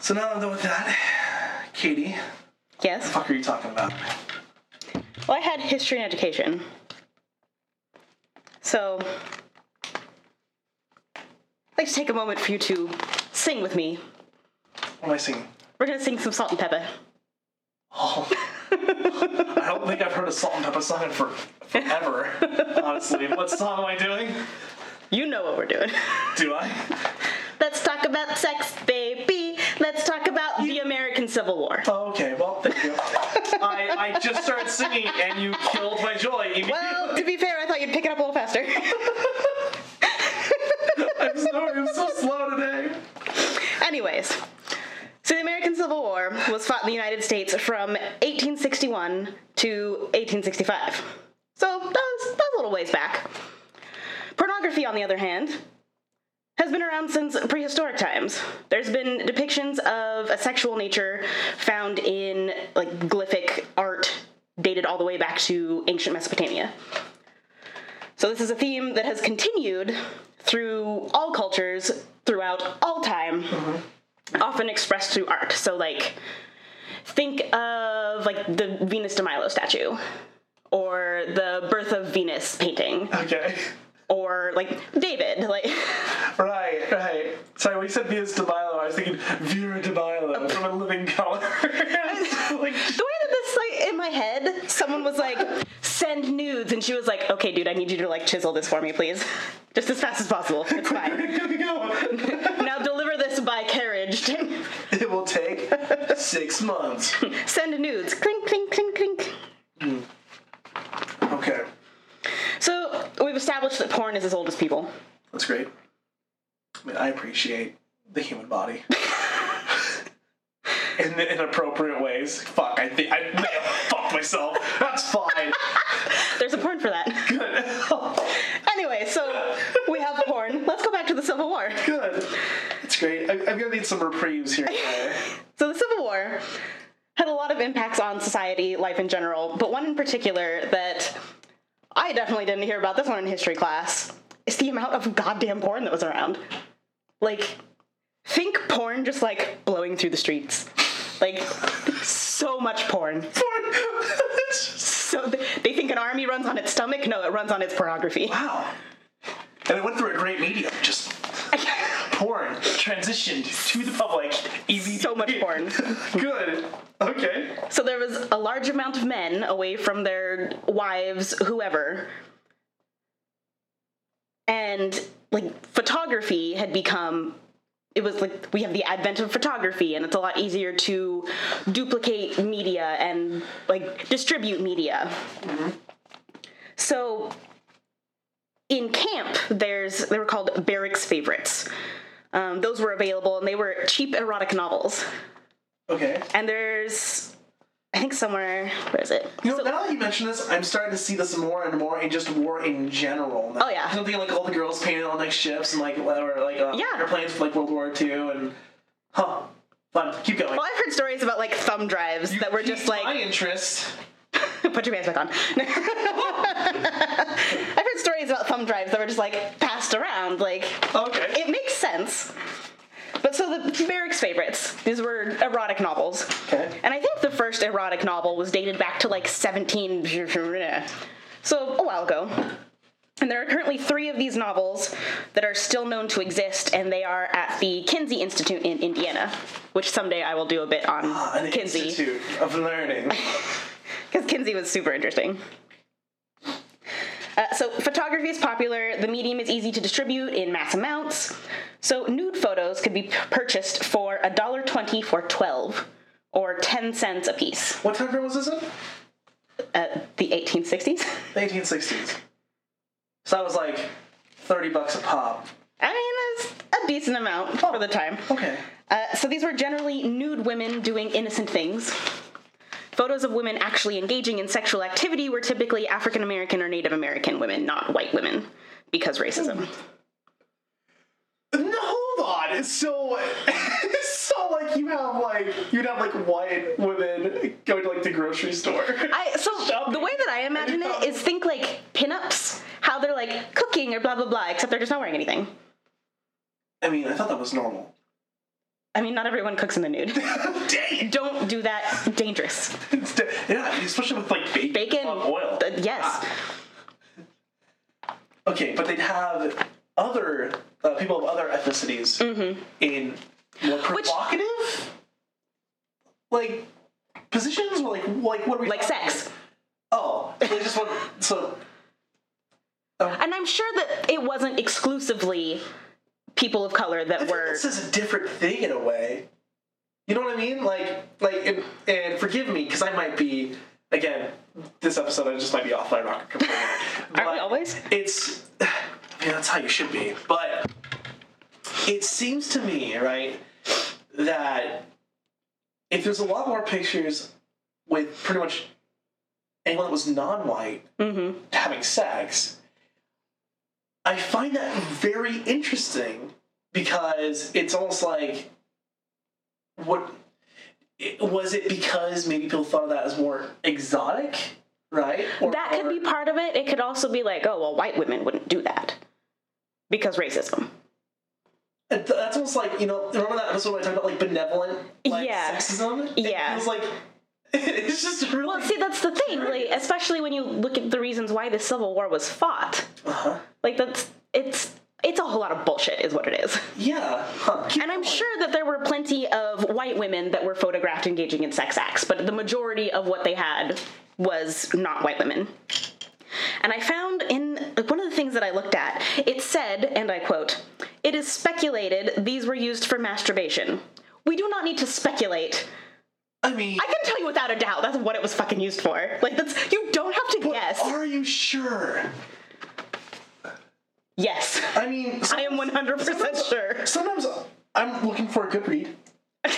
So now I'm done with that. Katie, Yes. fuck are you talking about? Well, I had history and education. So, I'd like to take a moment for you to sing with me. What am I singing? We're gonna sing some Salt-N-Pepa. Oh. I don't think I've heard a Salt-N-Pepa song in for forever. Honestly, what song am I doing? You know what we're doing. Do I? Let's talk about sex, baby. Let's talk about the American Civil War. Oh, okay. Well, thank you. I, I just started singing and you killed my joy. Well, to be fair, I thought you'd pick it up a little faster. I'm sorry. I'm so slow today. Anyways, so the American Civil War was fought in the United States from 1861 to 1865. So that was, that was a little ways back. Pornography, on the other hand, has been around since prehistoric times. There's been depictions of a sexual nature found in like glyphic art dated all the way back to ancient Mesopotamia. So this is a theme that has continued through all cultures throughout all time, mm-hmm. often expressed through art. So like think of like the Venus de Milo statue or the Birth of Venus painting Okay. Or like David like Right, right. Sorry, when you said Venus de Milo, I was thinking Vera de Milo oh. from In Living Color. like, the way that this like in my head someone was like send nudes and she was like okay dude I need you to like chisel this for me please. Just as fast as possible. It's fine. Here we go. now deliver this by carriage. It will take six months. send nudes. Clink clink clink clink. Hmm. Okay, so we've established that porn is as old as people that's great. I mean, I appreciate the human body. in, in appropriate ways. Fuck, I think I may have fucked myself. That's fine. There's a porn for that. Good. Anyway, so we have porn. Let's go back to the Civil War. Good. It's great. I, I'm gonna need some reprieves here. So the Civil War had a lot of impacts on society, life in general, but one in particular that I definitely didn't hear about this one in history class is the amount of goddamn porn that was around. Like, think porn just like blowing through the streets. Like, so much porn. porn. So th- they think an army runs on its stomach? No, it runs on its pornography. wow. And it went through a great medium. Just porn transitioned to the public. Easy. So much porn. Good. Okay. So there was a large amount of men away from their wives, whoever. And like photography had become it was like we have the advent of photography and it's a lot easier to duplicate media and like distribute media. Mm-hmm. So in camp there's they were called barracks favorites. Um, those were available and they were cheap erotic novels. Okay. And there's I think somewhere where is it? You know, now that you mention this, I'm starting to see this more and more in just war in general. Now. Oh, yeah. Something like all the girls painted on like ships and like or like uh, Yeah. airplanes for like World War II and huh. Fun. Keep going. Well, I've heard stories about like thumb drives that were just Piqued my like interest. put your pants back on. I've heard stories about thumb drives that were just like passed around. Like Okay. it makes sense. But so the barracks favorites, these were erotic novels. Okay. And I think the first erotic novel was dated back to like 17 so a while ago. And there are currently three of these novels that are still known to exist, and they are at the Kinsey Institute in Indiana, which someday I will do a bit on ah, An Kinsey. institute of learning. Because Kinsey was super interesting. Uh, so photography is popular. The medium is easy to distribute in mass amounts. So nude photos could be purchased for $1.20 for 12 or 10 cents a piece. what time frame was this in? Uh, the 1860s? The 1860s. So that was like 30 bucks a pop. I mean, that's a decent amount for the time. Okay. Uh, so these were generally nude women doing innocent things. Photos of women actually engaging in sexual activity were typically African American or Native American women, not white women, because racism. No, hold on. So, so like you have like you'd have like white women going to like the grocery store. I so Shopping. the way that I imagine it is think like pinups, how they're like cooking or blah blah blah, except they're just not wearing anything. I mean, I thought that was normal. I mean, not everyone cooks in the nude. Don't do that. Dangerous. De- yeah, especially with like bacon, Bacon. oil. uh, yes. Okay, but they'd have other uh, people of other ethnicities Mm-hmm. in more provocative, like positions, or like like what are we Like talking sex. Oh, they just want so. And I'm sure that it wasn't exclusively people of color I that think were. this is a different thing in a way. You know what I mean? Like, like, and, and forgive me because I might be again. This episode I just might be off by rocket completely. Aren't we always? It's, I mean, that's how you should be. But it seems to me, right, that if there's a lot more pictures with pretty much anyone that was non-white Mm-hmm. having sex, I find that very interesting because it's almost like what was it because maybe people thought of that as more exotic, right? Or, That could be part of it. It could also be like, oh, well, white women wouldn't do that because racism. That's almost like you know. Remember that episode where I talked about like benevolent, like Yeah. sexism? It Yeah. feels like it's just really. Well, see, that's the thing, like, especially when you look at the reasons why the Civil War was fought. uh-huh. Like, that's it's it's a whole lot of bullshit, is what it is. Yeah. Huh. And I'm sure that there were plenty of white women that were photographed engaging in sex acts, but the majority of what they had was not white women. And I found in like, one of the things that I looked at, it said, and I quote, "It is speculated these were used for masturbation." We do not need to speculate. I mean, I can tell you without a doubt that's what it was fucking used for. Like that's you don't have to but guess. are you sure? Yes. I mean, I am 100% sure. sometimes I'm looking for a good read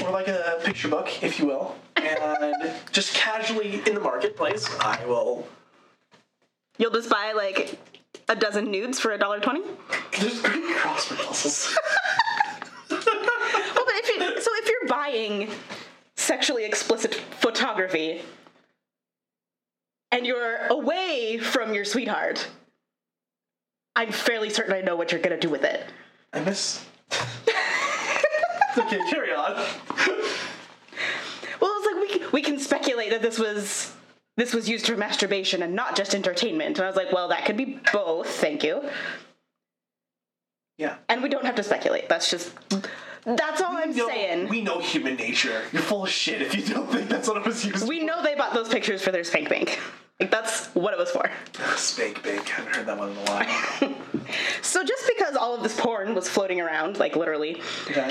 or like a picture book, if you will, and just casually in the marketplace, I will. You'll just buy like a dozen nudes for a dollar twenty. There's great crossword puzzles. Well, but if you, so if you're buying sexually explicit photography and you're away from your sweetheart, I'm fairly certain I know what you're gonna do with it. I miss. okay, carry on. Well, it's like we can, we can speculate that this was this was used for masturbation and not just entertainment. And I was like, well, that could be both. Thank you. Yeah. And we don't have to speculate. That's just that's all I'm know- saying. We know human nature. You're full of shit if you don't think that's what it was used We know they bought those pictures for their spank bank. Like that's what it was for. for. Spank bank. I haven't heard that one in a while. So just because all of this porn was floating around, like literally, okay.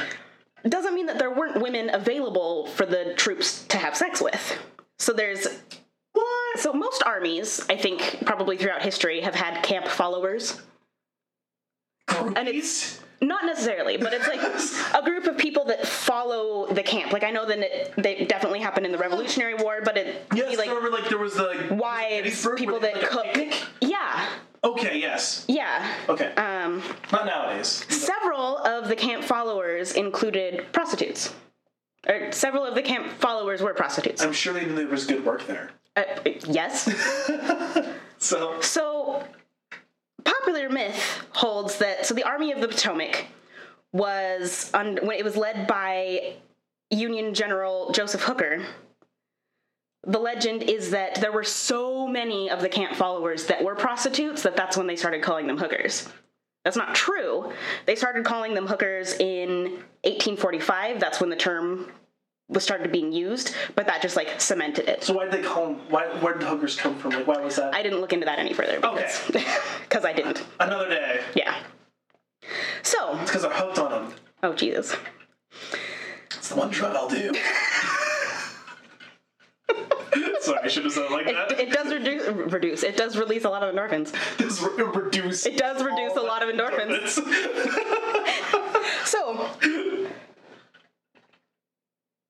doesn't mean that there weren't women available for the troops to have sex with. So there's What? so most armies, I think probably throughout history, have had camp followers. And it's- Groupies? Not necessarily, but it's like a group of people that follow the camp. Like I know that it, they definitely happened in the Revolutionary War, but it Yes, like remember like there was the like, wives, people that like, cook. Yeah, Okay, yes. yeah. Okay. Um, Not nowadays. several of the camp followers included prostitutes. Or several of the camp followers were prostitutes. I'm sure they knew there was good work there. Uh, yes. So So, popular myth holds that so the Army of the Potomac was un, when it was led by Union General Joseph Hooker. The legend is that there were so many of the camp followers that were prostitutes that that's when they started calling them hookers. That's not true. They started calling them hookers in 1845. That's when the term was started being used, but that just like cemented it. So why did they call them? Why? Where did the hookers come from? Like, why was that? I didn't look into that any further because because I didn't. Another day. Yeah. So, It's because I'm hooked on them. oh Jesus. It's the one drug I'll do. Sorry, I should have said it like that. It, it does reduce, reduce. It does release a lot of endorphins. This re- reduce. It does reduce a lot of endorphins. So,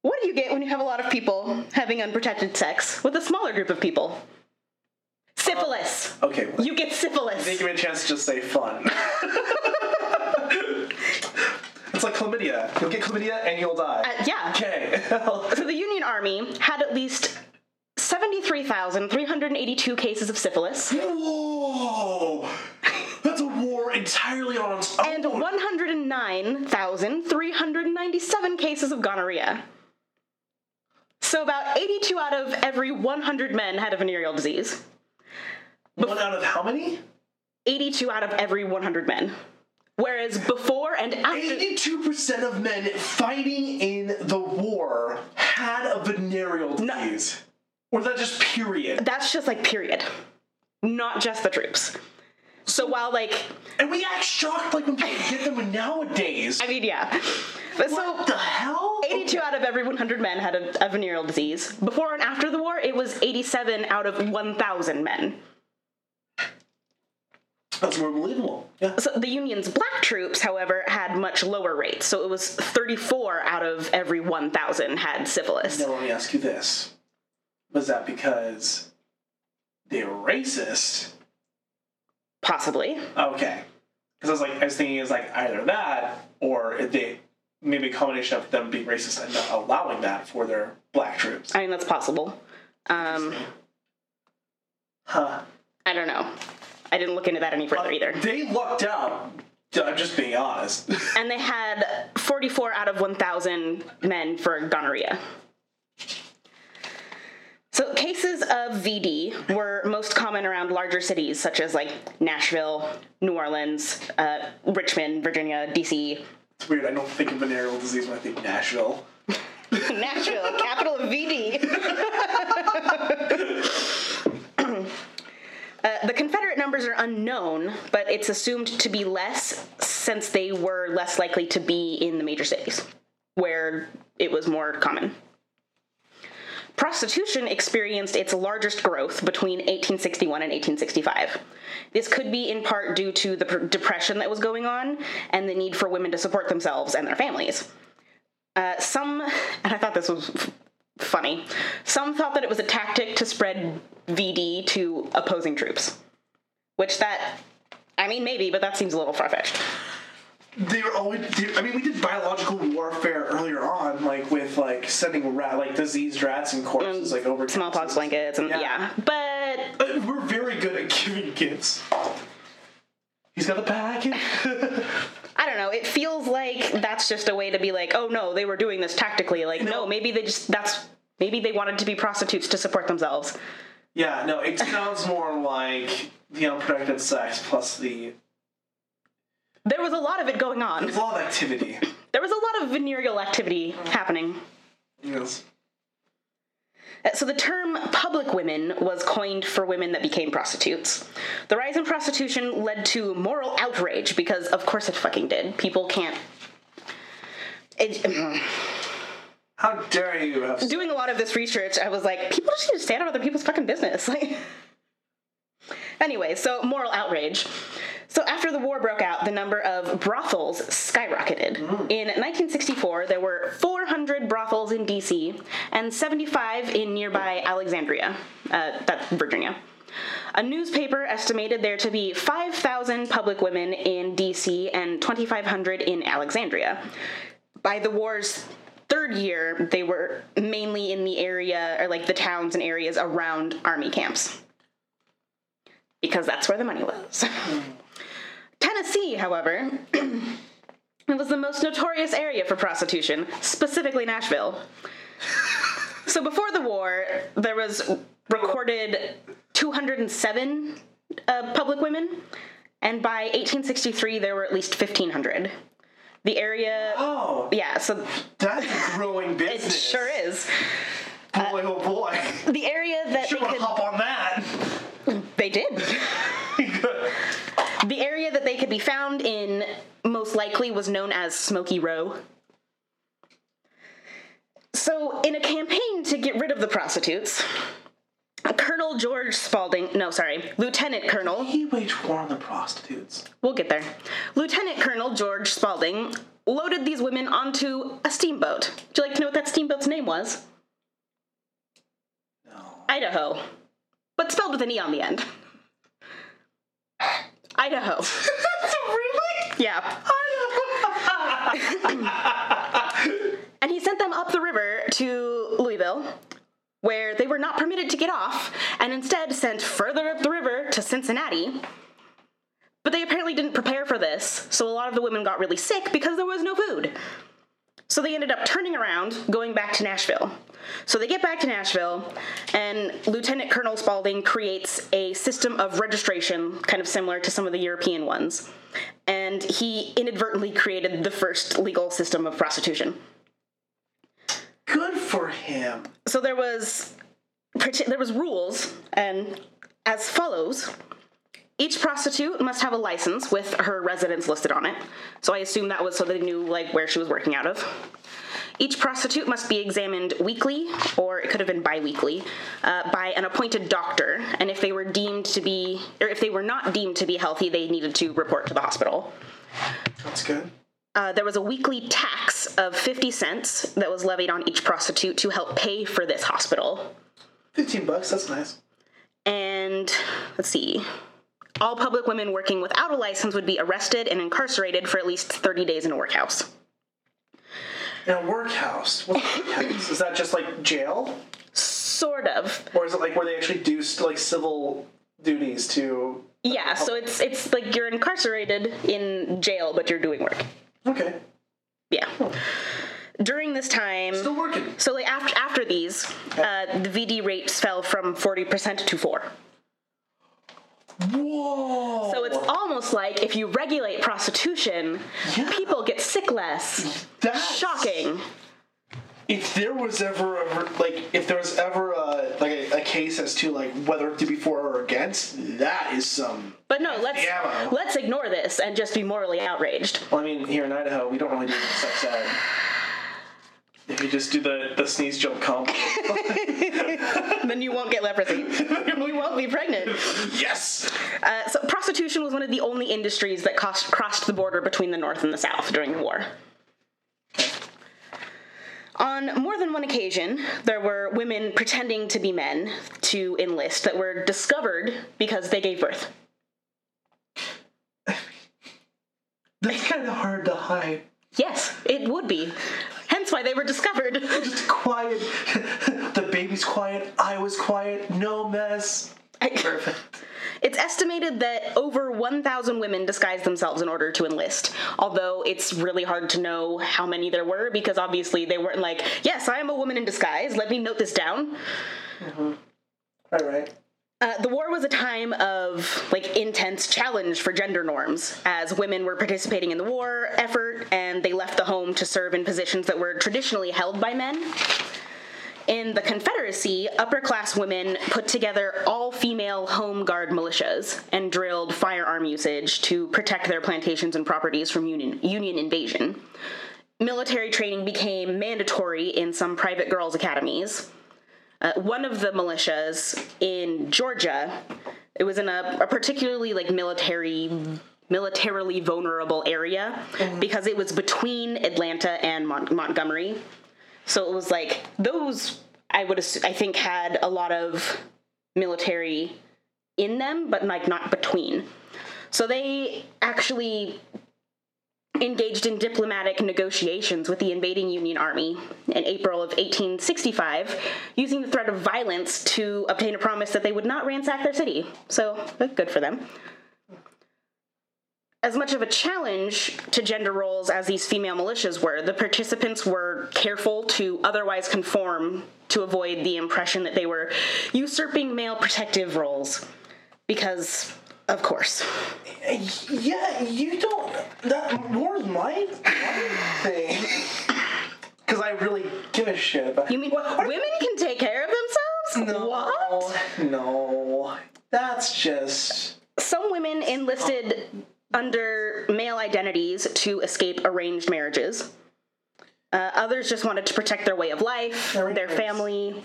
what do you get when you have a lot of people having unprotected sex with a smaller group of people? Syphilis. Okay, well, You get syphilis. give me a chance to just say fun. it's like chlamydia. You'll get chlamydia and you'll die. Uh, yeah. okay. So the Union Army had at least 73,382 cases of syphilis Whoa! That's a war entirely on its own. and 109,397 cases of gonorrhea. So about 82 out of every 100 men had a venereal disease. One out of how many? 82 out of every 100 men. Whereas before and after 82% of men fighting in the war had a venereal disease. Or is that just period? that's just like period. Not just the troops. So while like And we act shocked like when people get them nowadays. I mean yeah. But so what the hell? 82 out of every 100 men had a, a venereal disease. Before and after the war, it was 87 out of 1,000 men. That's more believable. Yeah. So the Union's black troops, however, had much lower rates. So it was 34 out of every 1,000 had syphilis. Now let me ask you this. Was that because they were racist? Possibly. Okay. Because I was like, I was thinking is like either that or they maybe a combination of them being racist and not allowing that for their black troops. I mean, that's possible. Um, Huh. I don't know. I didn't look into that any further either. They lucked out. I'm just being honest. And they had 44 out of 1,000 men for gonorrhea. So cases of VD were most common around larger cities such as like Nashville, New Orleans, uh, Richmond, Virginia, DC. it's weird. I don't think of venereal disease when I think Nashville. Nashville, capital of VD. Uh, the Confederate numbers are unknown, but it's assumed to be less since they were less likely to be in the major cities, where it was more common. Prostitution experienced its largest growth between 1861 and 1865. This could be in part due to the depression that was going on and the need for women to support themselves and their families. Uh, some, and I thought this was f- funny, some thought that it was a tactic to spread VD to opposing troops. Which that, I mean, maybe, but that seems a little far fetched. They were always. They, I mean, we did biological warfare earlier on, like with like sending rat, like diseased rats and corpses, like over Smallpox blankets, and Yeah. yeah. But Uh, We're very good at giving gifts. He's got the package. I don't know. It feels like that's just a way to be like, oh no, they were doing this tactically. Like, no, maybe they just that's maybe they wanted to be prostitutes to support themselves. yeah, no, it sounds more like the unprotected sex plus the. There was a lot of it going on. There's a lot of activity. There was a lot of venereal activity happening. Yes. Uh, So the term public women was coined for women that became prostitutes. The rise in prostitution led to moral outrage because, of course, it fucking did. People can't. It, How dare you have. doing a lot of this research, I was like, people just need to stand out of other people's fucking business. Like, anyway, so moral outrage. So after the war broke out, the number of brothels skyrocketed. In 1964, there were 400 brothels in D.C. and 75 in nearby Alexandria, uh, that's Virginia. A newspaper estimated there to be 5,000 public women in D.C. and 2,500 in Alexandria. By the war's third year, they were mainly in the area, or like the towns and areas around army camps. Because that's where the money was. Tennessee, however, it was the most notorious area for prostitution, specifically Nashville. so before the war, there was recorded 207 uh, public women, and by 1863, there were at least 1,500. The area, Oh, yeah, so that's a growing business. it sure is. Boy, oh boy. The area that Sure they could, hop on that. they did. The area that they could be found in most likely was known as Smoky Row. So, in a campaign to get rid of the prostitutes, Colonel George Spalding, no, sorry, Lieutenant Colonel, he waged war on the prostitutes. we'll get there. Lieutenant Colonel George Spalding loaded these women onto a steamboat. Would you like to know what that steamboat's name was? No. Idaho, but spelled with an E on the end. Idaho. really? Yeah. and he sent them up the river to Louisville, where they were not permitted to get off, and instead sent further up the river to Cincinnati. But they apparently didn't prepare for this, so a lot of the women got really sick because there was no food. So they ended up turning around, going back to Nashville. So they get back to Nashville, and Lieutenant Colonel Spalding creates a system of registration, kind of similar to some of the European ones. And he inadvertently created the first legal system of prostitution. Good for him. So there was there was rules, and as follows: each prostitute must have a license with her residence listed on it. So I assume that was so they knew like where she was working out of. Each prostitute must be examined weekly, or it could have been bi-weekly, uh, by an appointed doctor. And if they were deemed to be, or if they were not deemed to be healthy, they needed to report to the hospital. That's good. Uh, there was a weekly tax of 50 cents that was levied on each prostitute to help pay for this hospital. 15 bucks, that's nice. And let's see. All public women working without a license would be arrested and incarcerated for at least 30 days in a workhouse. In a workhouse. What's workhouse? Is that just like jail? Sort of. Or is it like where they actually do like civil duties to. Yeah, so it's it's like you're incarcerated in jail, but you're doing work. Okay. Yeah. During this time, Still working. so like after after these, uh, the VD rates fell from 40% to 4. Whoa. So it's almost like if you regulate prostitution, Yeah. people get sick less. That's- Shocking. If there was ever a, like if there was ever a like a, a case as to like whether to be for or against, that is some. But no, let's ammo. let's ignore this and just be morally outraged. Well, I mean, here in Idaho, we don't really do sex ed. If you just do the, the sneeze jump combo. then you won't get leprosy. you won't be pregnant. yes! Uh, so prostitution was one of the only industries that cost, crossed the border between the North and the South during the war. On more than one occasion, there were women pretending to be men to enlist that were discovered because they gave birth. That's kind of hard to hide. Yes, it would be. Why they were discovered. Just quiet. the baby's quiet. I was quiet. No mess. Perfect. It's estimated that over 1,000 women disguised themselves in order to enlist, although it's really hard to know how many there were because obviously they weren't like, yes, I am a woman in disguise, let me note this down. Mm-hmm. All right. Uh, the war was a time of like intense challenge for gender norms as women were participating in the war effort and they left the home to serve in positions that were traditionally held by men. In the Confederacy, upper class women put together all female home guard militias and drilled firearm usage to protect their plantations and properties from Union, Union invasion. Military training became mandatory in some private girls' academies. Uh, one of the militias in Georgia, it was in a, a particularly like military militarily vulnerable area because it was between Atlanta and Mon- Montgomery. So it was like those I would assume, I think had a lot of military in them, but like not between. So they actually engaged in diplomatic negotiations with the invading Union Army in April of 1865, using the threat of violence to obtain a promise that they would not ransack their city. So, good for them. As much of a challenge to gender roles as these female militias were, the participants were careful to otherwise conform to avoid the impression that they were usurping male protective roles. Because, of course. Yeah, you don't. That war's my, my thing. Because I really give a shit about. You mean women can take care of themselves? No, What? No, that's just. Some women enlisted under male identities to escape arranged marriages. Uh, others just wanted to protect their way of life, their family,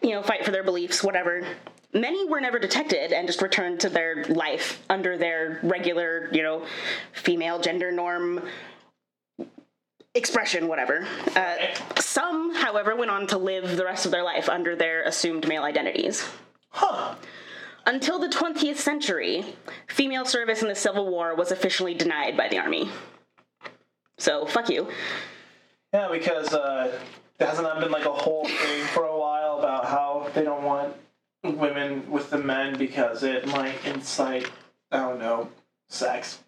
you know, fight for their beliefs, whatever. Many were never detected and just returned to their life under their regular, you know, female gender norm expression, whatever. Uh, some, however, went on to live the rest of their life under their assumed male identities. Huh. Until the 20th century, female service in the Civil War was officially denied by the Army. So, fuck you. Yeah, because uh, hasn't that been like a whole thing for a while about how they don't want women with the men because it might incite, I don't know, sex.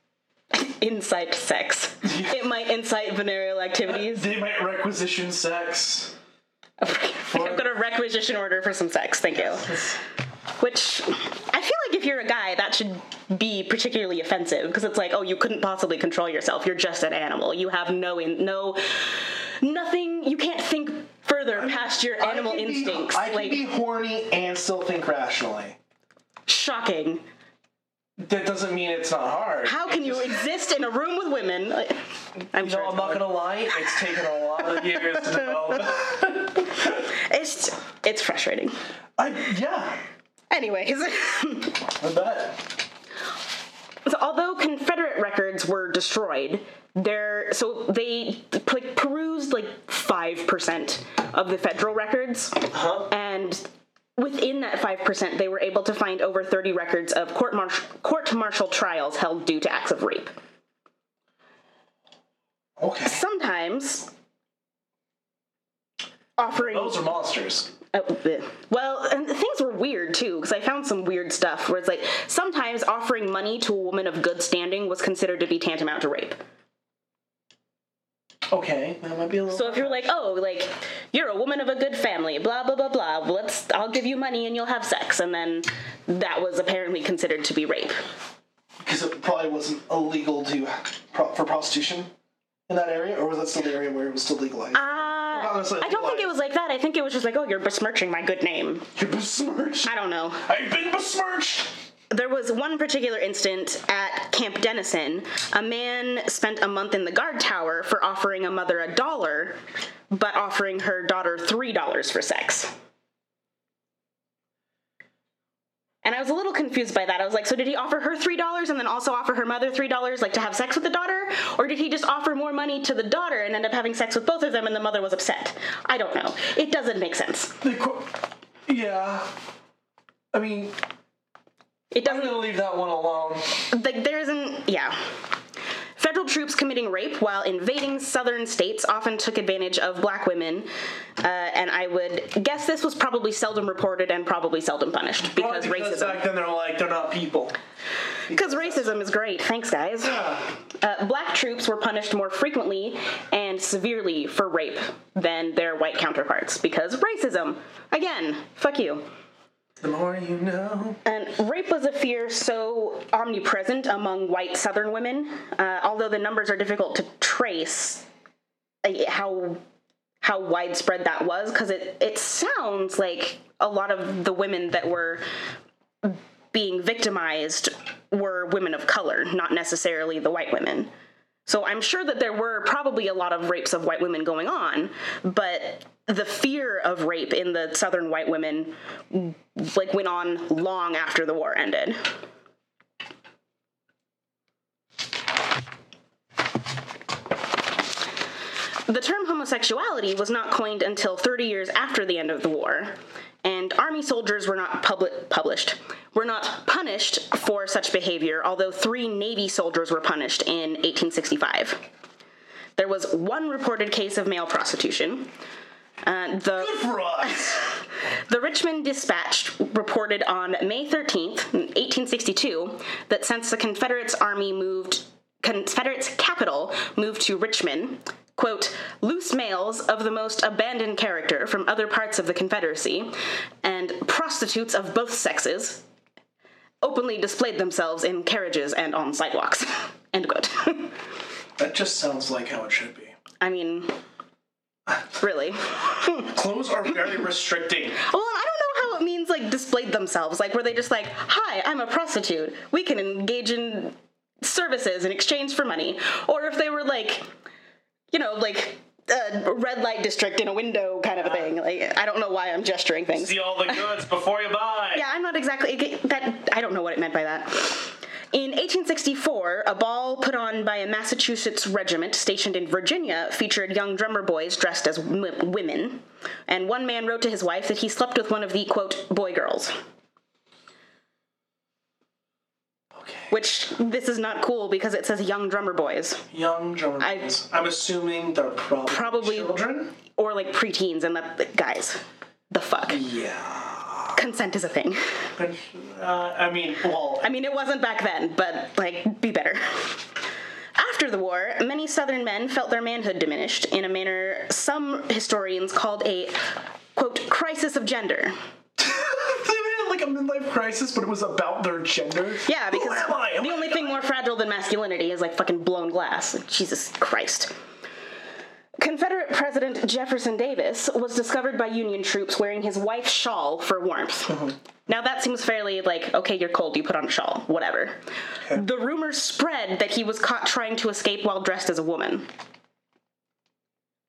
Incite sex. It might incite venereal activities. They might requisition sex. I've got a requisition order for some sex, thank you. Which I feel like if you're a guy, that should be particularly offensive because it's like, oh, you couldn't possibly control yourself. You're just an animal. You have no in, no nothing. You can't think your animal I be- instincts. I can like be horny and still think rationally. shocking. That doesn't mean it's not hard. How can you exist in a room with women? I'm You sure know, I'm not gonna lie, it's taken a lot of years to develop. It's it's frustrating. I yeah, Anyways, I bet. so although Confederate records were destroyed, there so they like perused like five percent of the federal records, Huh? and within that five percent, they were able to find over thirty records of court court martial trials held due to acts of rape. Okay. Sometimes offering Those are monsters. Oh, bleh. well, and things were weird too because I found some weird stuff where it's like sometimes offering money to a woman of good standing was considered to be tantamount to rape. Okay, that might be a little. So if you're like, oh, like you're a woman of a good family, blah blah blah blah, let's I'll give you money and you'll have sex, and then that was apparently considered to be rape. because it probably wasn't illegal to for prostitution in that area, or was that still the area where it was still legalized? Uh, I don't think it was like that. I think it was just like, oh, you're besmirching my good name. You're besmirched. I don't know. I've been besmirched. There was one particular incident at Camp Dennison. A man spent a month in the guard tower for offering a mother a dollar, but offering her daughter three dollars for sex. And I was a little confused by that. I was like, so did he offer her three dollars and then also offer her mother three dollars, like to have sex with the daughter, or did he just offer more money to the daughter and end up having sex with both of them, and the mother was upset? I don't know. It doesn't make sense. Qu- yeah. I mean, It I'm doesn't. gonna leave that one alone. like there isn't yeah federal troops committing rape while invading southern states often took advantage of black women uh, and i would guess this was probably seldom reported and probably seldom punished because Probably because racism back then they're like they're not people. because racism is great thanks guys uh, black troops were punished more frequently and severely for rape than their white counterparts because racism again fuck you The more you know. And rape was a fear so omnipresent among white Southern women, uh, although the numbers are difficult to trace uh, how how widespread that was, because it it sounds like a lot of the women that were being victimized were women of color, not necessarily the white women. So I'm sure that there were probably a lot of rapes of white women going on, but the fear of rape in the southern white women like went on long after the war ended. The term homosexuality was not coined until 30 years after the end of the war, and army soldiers were not publi- published were not punished for such behavior, although 3 navy soldiers were punished in 1865. There was one reported case of male prostitution. Uh, the For us. the Richmond Dispatch reported on May 13th, 1862, that since the Confederates army moved Confederates capital moved to Richmond, quote, loose males of the most abandoned character from other parts of the Confederacy and prostitutes of both sexes openly displayed themselves in carriages and on sidewalks. End quote. That just sounds like how it should be. I mean, really. Clothes are very restricting. Well, I don't know how it means like displayed themselves. Like, were they just like, "Hi, I'm a prostitute. We can engage in services in exchange for money," or if they were like, you know, like a red light district in a window kind of a thing. Like, I don't know why I'm gesturing things. See all the goods before you buy. Yeah, I'm not exactly that. I don't know what it meant by that. In 1864, a ball put on by a Massachusetts regiment stationed in Virginia featured young drummer boys dressed as w- women, and one man wrote to his wife that he slept with one of the quote boy girls. Okay. Which this is not cool because it says young drummer boys Young drummer I- boys. I'm assuming they're probably Probably- children. or like preteens, and that guys, the fuck. Yeah. Consent is a thing. But, uh, I mean, well, I mean, it wasn't back then, but like, be better. After the war, many Southern men felt their manhood diminished in a manner some historians called a quote crisis of gender. like a midlife crisis, but it was about their gender. Yeah, because Who am I? Am the only thing more fragile than masculinity is like fucking blown glass. Jesus Christ. Confederate President Jefferson Davis was discovered by Union troops wearing his wife's shawl for warmth. Now that seems fairly like, okay, you're cold, you put on a shawl, whatever. The rumors spread that he was caught trying to escape while dressed as a woman.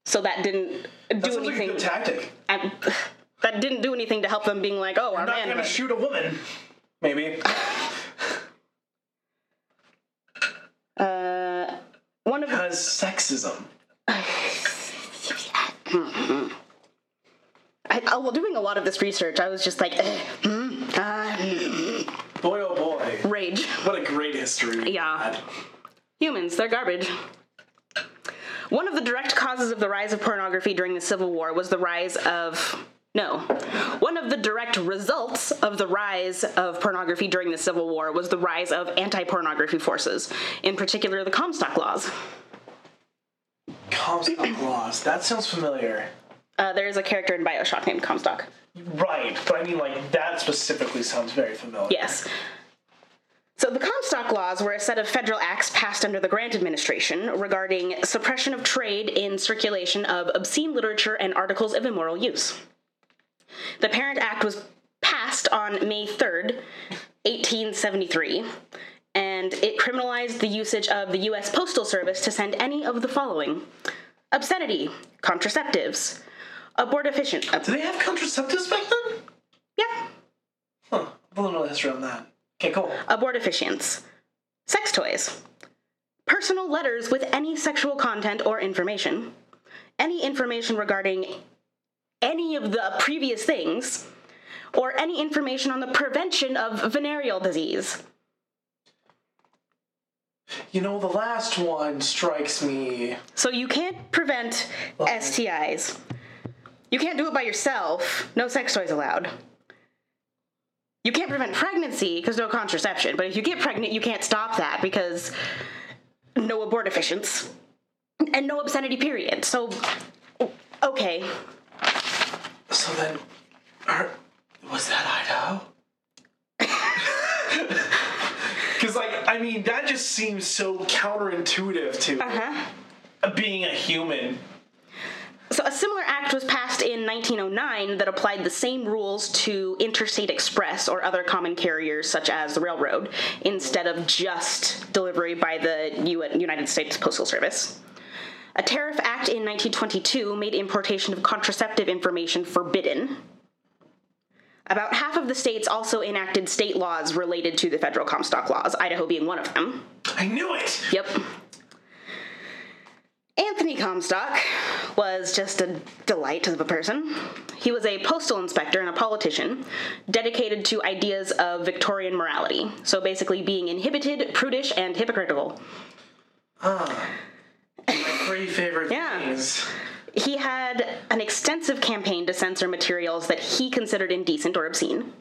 So that didn't That do like a anything. good tactic. I- that didn't do anything to help them being like, oh, our I'm not gonna shoot a woman. Maybe. uh, one of Because sexism. I, I, while doing a lot of this research, I was just like, eh, mm, mm, Boy, oh boy. rage. What a great history. Yeah. had. Humans, they're garbage. One of the direct causes of the rise of pornography during the Civil War was the rise of. No. One of the direct results of the rise of pornography during the Civil War was the rise of anti pornography forces, in particular the Comstock Laws. Comstock laws. That sounds familiar. Uh, there is a character in Bioshock named Comstock. Right, but I mean, like, that specifically sounds very familiar. Yes. So the Comstock laws were a set of federal acts passed under the Grant administration regarding suppression of trade in circulation of obscene literature and articles of immoral use. The Parent Act was passed on May 3rd, 1873, and it criminalized the usage of the U.S. Postal Service to send any of the following obscenity, contraceptives, abortifacient. Do they have contraceptives back then? yeah, Huh. I don't know the history on that. Okay, cool. abortifacients, sex toys, personal letters with any sexual content or information, any information regarding any of the previous things, or any information on the prevention of venereal disease. You know, the last one strikes me. So you can't prevent STIs. You can't do it by yourself. No sex toys allowed. You can't prevent pregnancy because no contraception. But if you get pregnant, you can't stop that because no abortifacients and no obscenity. Period. So, okay, So then, are, was that Idaho? Because, like, I mean, that just seems so counterintuitive to huh? being a human. So a similar act was passed in 1909 that applied the same rules to interstate express or other common carriers such as the railroad instead of just delivery by the U- United States Postal Service. A tariff act in 1922 made importation of contraceptive information forbidden. About half of the states also enacted state laws related to the federal Comstock laws, Idaho being one of them. I knew it! Yep. Anthony Comstock was just a delight of a person. He was a postal inspector and a politician dedicated to ideas of Victorian morality. So basically, being inhibited, prudish, and hypocritical. Ah. My three favorite Yeah. things. He had an extensive campaign to censor materials that he considered indecent or obscene.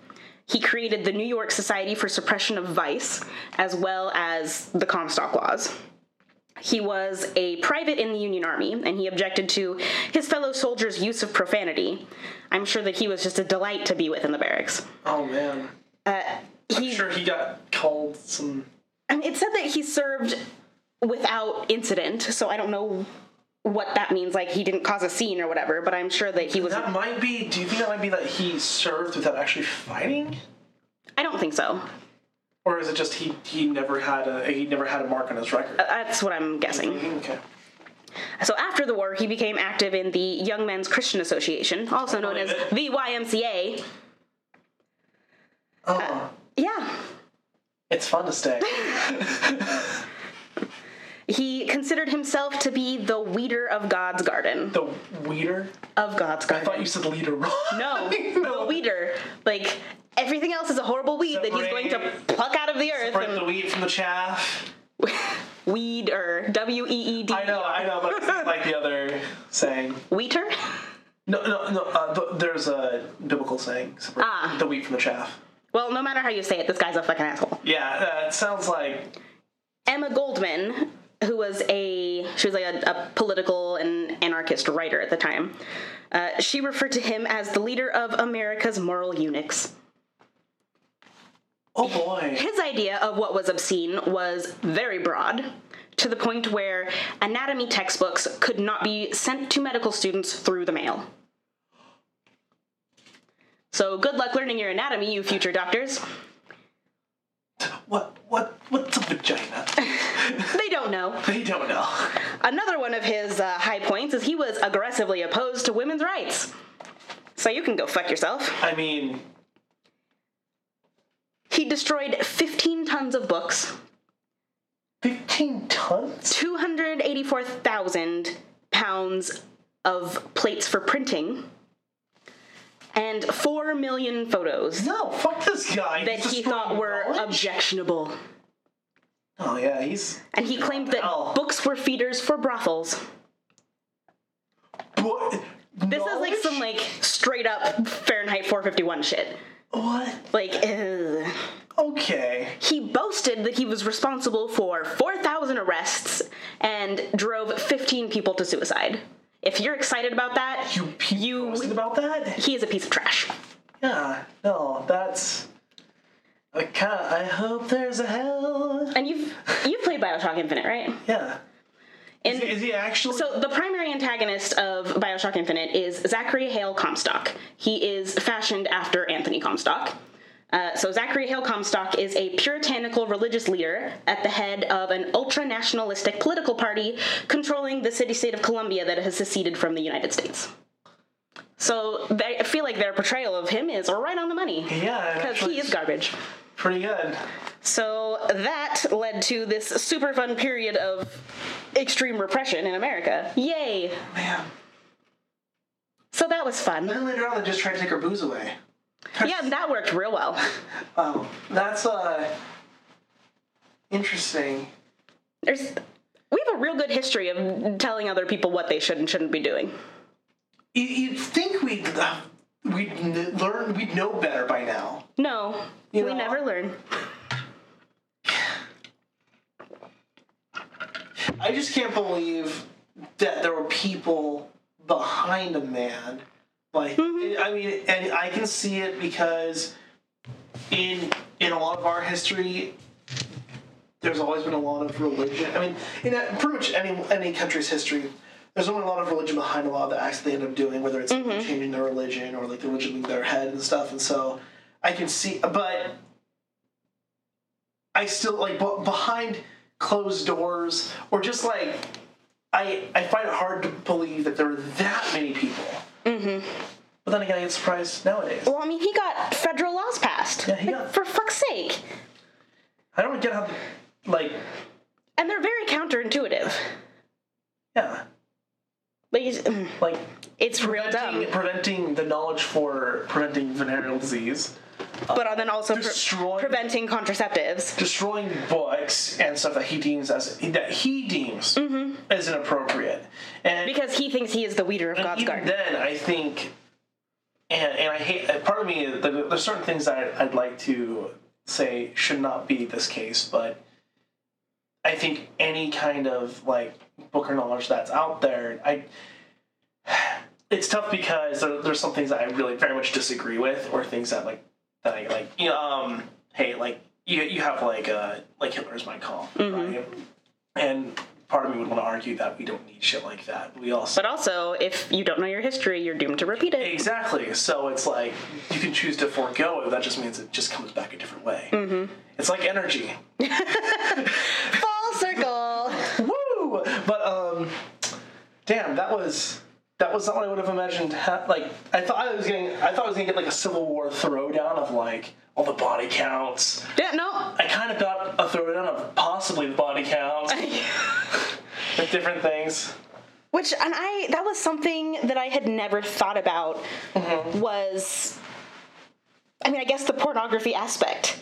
He created the New York Society for Suppression of Vice, as well as the Comstock Laws. He was a private in the Union Army, and he objected to his fellow soldiers' use of profanity. I'm sure that he was just a delight to be with in the barracks. Oh, man. Uh, I'm he, sure he got called some. I mean, it said that he served without incident, so I don't know what that means. Like he didn't cause a scene or whatever, but I'm sure that he was. That might be. Do you think that might be that he served without actually fighting? I don't think so. Or is it just he, he never had a he never had a mark on his record? Uh, that's what I'm guessing. Mm-hmm, okay. So after the war, he became active in the Young Men's Christian Association, also known as the YMCA. Oh, uh, Yeah. it's fun to stay. He considered himself to be the weeder of God's garden. the weeder. Of God's garden. I thought you said leader wrong. No, no. the weeder. Like everything else is a horrible weed that he's going to pluck out of the earth Separate the and wheat from the chaff. weed or W E E D. I know, I know, but like the other saying. Wheater? No, no, no. Uh, th- there's a biblical saying: separate Ah. the wheat from the chaff. Well, no matter how you say it, this guy's a fucking asshole. Yeah, uh, it sounds like Emma Goldman, who was a she was like a, a political and anarchist writer at the time. Uh, she referred to him as the leader of America's moral eunuchs. oh boy. His idea of what was obscene was very broad, to the point where anatomy textbooks could not be sent to medical students through the mail. So good luck learning your anatomy, you future doctors. What what what's a vagina? They don't know. they don't know. Another one of his uh, high points is he was aggressively opposed to women's rights. So you can go fuck yourself. I mean, He destroyed 15 tons of books, fifteen tons. 284,000 pounds of plates for printing, and 4 million photos No, fuck this guy. that He's he thought were knowledge? objectionable. Oh yeah, he's. And he claimed that Hell. books were feeders for brothels. What? This is like some like straight up Fahrenheit 451 shit. what? Like, ugh. Okay. He boasted that he was responsible for 4,000 arrests and drove 15 people to suicide. If you're excited about that, You you about that? he is a piece of trash. Yeah. No, that's. I kind. I hope there's a hell. And you've you've played BioShock Infinite, right? Yeah. And Is he, is he actually? so the primary antagonist of BioShock Infinite is Zachary Hale Comstock. He is fashioned after Anthony Comstock. Uh, so Zachary Hale Comstock is a puritanical religious leader at the head of an ultra-nationalistic political party controlling the city-state of Columbia that has seceded from the United States. So they, I feel like their portrayal of him is right on the money. Yeah, Because he is garbage. Pretty good. So that led to this super fun period of extreme repression in America. Yay! Man. So that was fun. And then later on, they just tried to take her booze away. Yeah, that worked real well. Wow, that's uh interesting. There's we have a real good history of telling other people what they should and shouldn't be doing. You, you'd think we'd uh, we'd n- learn, we'd know better by now. No, You we know- never learn. I just can't believe that there were people behind a man. Like, mm-hmm. I mean, and I can see it because in in a lot of our history, there's always been a lot of religion. I mean, in pretty much any any country's history, there's only a lot of religion behind a lot of the acts they end up doing, whether it's changing their religion or like the religion being their head and stuff. And so, I can see, but I still like b- behind closed doors or just like I I find it hard to believe that there are that many people. Mm-hmm. But then again, I get surprised nowadays. Well, I mean, he got federal laws passed. Yeah, he Like, got- For fuck's sake. I don't get how like And they're very counterintuitive. yeah Like, it's, like it's real dumb. preventing the knowledge for preventing venereal disease, uh, But then also pre- preventing contraceptives. destroying books and stuff that he deems as that he deems mm-hmm. as inappropriate, and Because he thinks he is the leader of God's even garden. then, I think, and and I hate. Uh, part of me, there's certain things that I'd like to say should not be this case, but I think any kind of like book or knowledge that's out there, I. It's tough because there, there's some things that I really very much disagree with, or things that like that I like. You know, um, hey, like you you have like uh like Hitler's Mein Kampf, right? And part of me would want to argue that we don't need shit like that. We also But also, if you don't know your history, you're doomed to repeat it. Exactly. So it's like you can choose to forego it. That just means it just comes back a different way. Mm-hmm. It's like energy. Full circle. Woo! But um, damn, that was that was not what I would have imagined. Ha- like I thought I was getting, I thought I was gonna get like a Civil War throwdown of like all the body counts. Yeah, no. I kind of got a throwdown of possibly the body counts, with different things. Which and I that was something that I had never thought about Mm-hmm. was I mean, I guess the pornography aspect.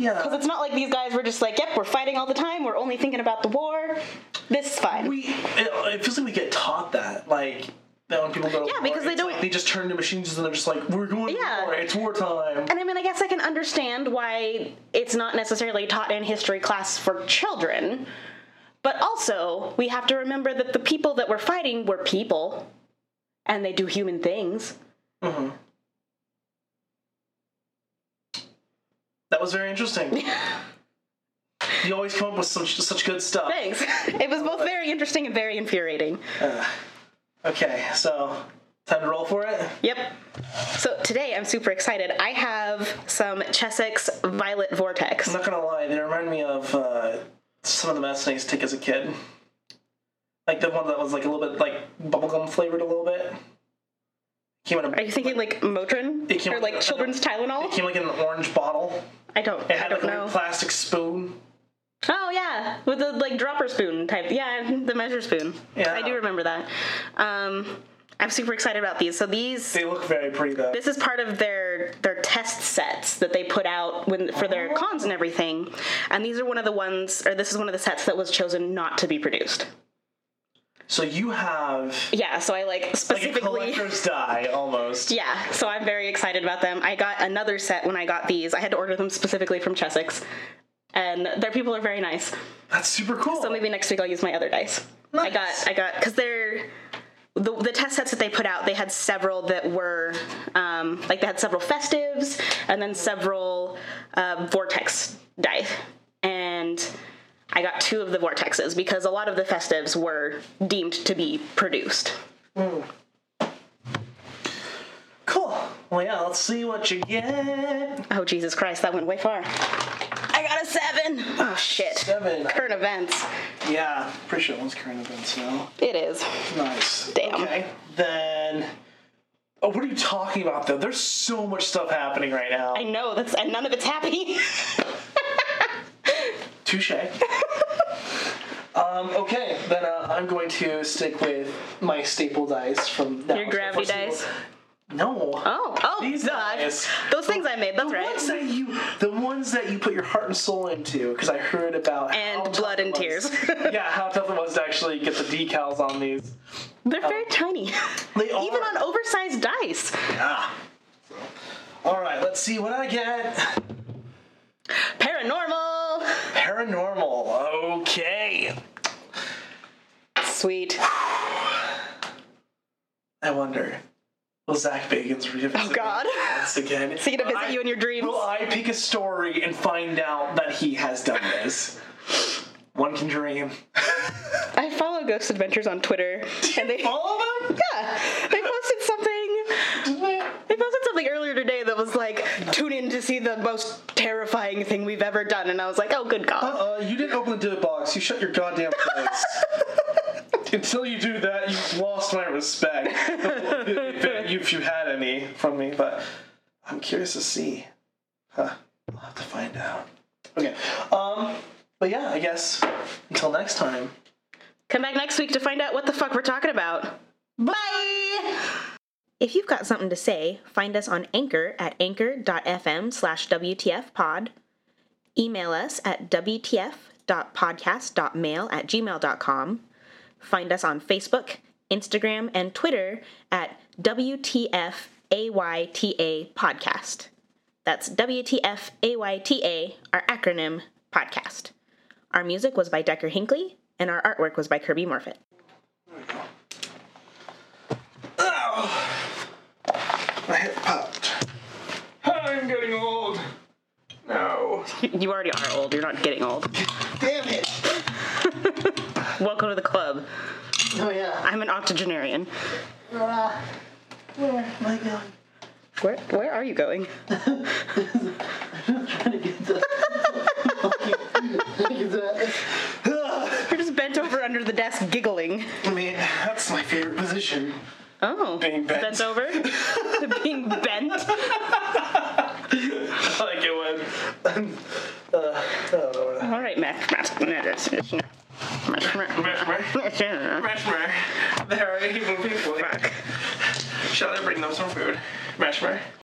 Yeah. Because it's not like these guys were just like, yep, we're fighting all the time, we're only thinking about the war. This is fine. we it, it feels like we get taught that like that when people go Yeah, because they don't- like they just turn to machines and they're just like we're going Yeah. to war it's wartime and I mean, I guess I can understand why it's not necessarily taught in history class for children. But also, we have to remember that the people that were fighting were people, and they do human things. Mm-hmm. That was very interesting you always come up with some such good stuff Thanks. It was both very interesting and very infuriating. okay so time to roll for it Yep. So today I'm super excited. I have some Chessex Violet Vortex. I'm not gonna lie they remind me of uh, some of the medicine I used to take as a kid like the one that was like a little bit like bubblegum flavored a little bit came in a Are you thinking like Motrin It came or like children's Tylenol? It came like in an orange bottle I don't. it I had like don't a little know. plastic spoon Oh yeah, with the like dropper spoon type. Yeah, the measure spoon. Yeah. I do remember that. Um, I'm super excited about these. So these. They look very pretty though. This is part of their their test sets that they put out when for their cons and everything, and these are one of the ones, or this is one of the sets that was chosen not to be produced. So you have Yeah, so I like like a specifically. collector's die almost. yeah, so I'm very excited about them. I got another set when I got these. I had to order them specifically from Chessex, and their people are very nice. That's super cool. So maybe next week I'll use my other dice. Nice. I got, I got, because they're the, the test sets that they put out. They had several that were um, like they had several festives and then several uh, vortex die, and I got two of the vortexes because a lot of the festives were deemed to be produced. cool. Well, yeah, let's see what you get. Oh, Jesus Christ, that went way far. I got a seven. Ah, oh, shit. Seven. Current events. Yeah, pretty sure that one's current events now. It is. Nice. Damn. Okay. Then. Oh, what are you talking about though? There's so much stuff happening right now. I know, that's and none of it's happy. Touche. um, okay, then uh, I'm going to stick with my staple dice from now. Your So gravity first of all- dice? No. Oh, oh, These duh. guys. Those things I made, that's the right. ones that you, the ones that you put your heart and soul into, because I heard about And how tough blood it and was. tears. yeah, how tough it was to actually get the decals on these. They're very tiny. They are. Even on oversized dice. Ah. All right, let's see what I get. Paranormal. Paranormal. Okay. Sweet. I wonder. Will Zach Bagans revisit Oh, God. me once again? Is he gonna visit I- you in your dreams? Will I pick a story and find out that he has done this? One can dream. I follow Ghost Adventures on Twitter, and they Follow them? yeah they posted something. They posted something earlier today was like, tune in to see the most terrifying thing we've ever done, and I was like, oh, good God. Uh, you didn't open the box. You shut your goddamn face. Until you do that, you've lost my respect. if, if you had any from me, but I'm curious to see. Huh. I'll have to find out. Okay. Um. But yeah, I guess until next time. Come back next week to find out what the fuck we're talking about. Bye! If you've got something to say, find us on Anchor at anchor.fm slash WTFpod. Email us at WTF.podcast.mail at gmail.com. Find us on Facebook, Instagram, and Twitter at WTFAYTA Podcast. That's WTFAYTA, our acronym, podcast. Our music was by Decker Hinckley, and our artwork was by Kirby Morfitt. Ow! My hip popped. I'm getting old. No. You already are old. You're not getting old. Damn it. Welcome to the club. Oh yeah. I'm an octogenarian. Uh, where am I going? Where Where are you going? I'm trying to get the. You're just bent over under the desk giggling. I mean, that's my favorite position. Oh. Being bent. over? Being bent? I like it when. Uh, I don't know what All right, Mac. Mac. Mash, Mashmer. There are evil people. Fuck. Shall I bring them some food? Mashmer.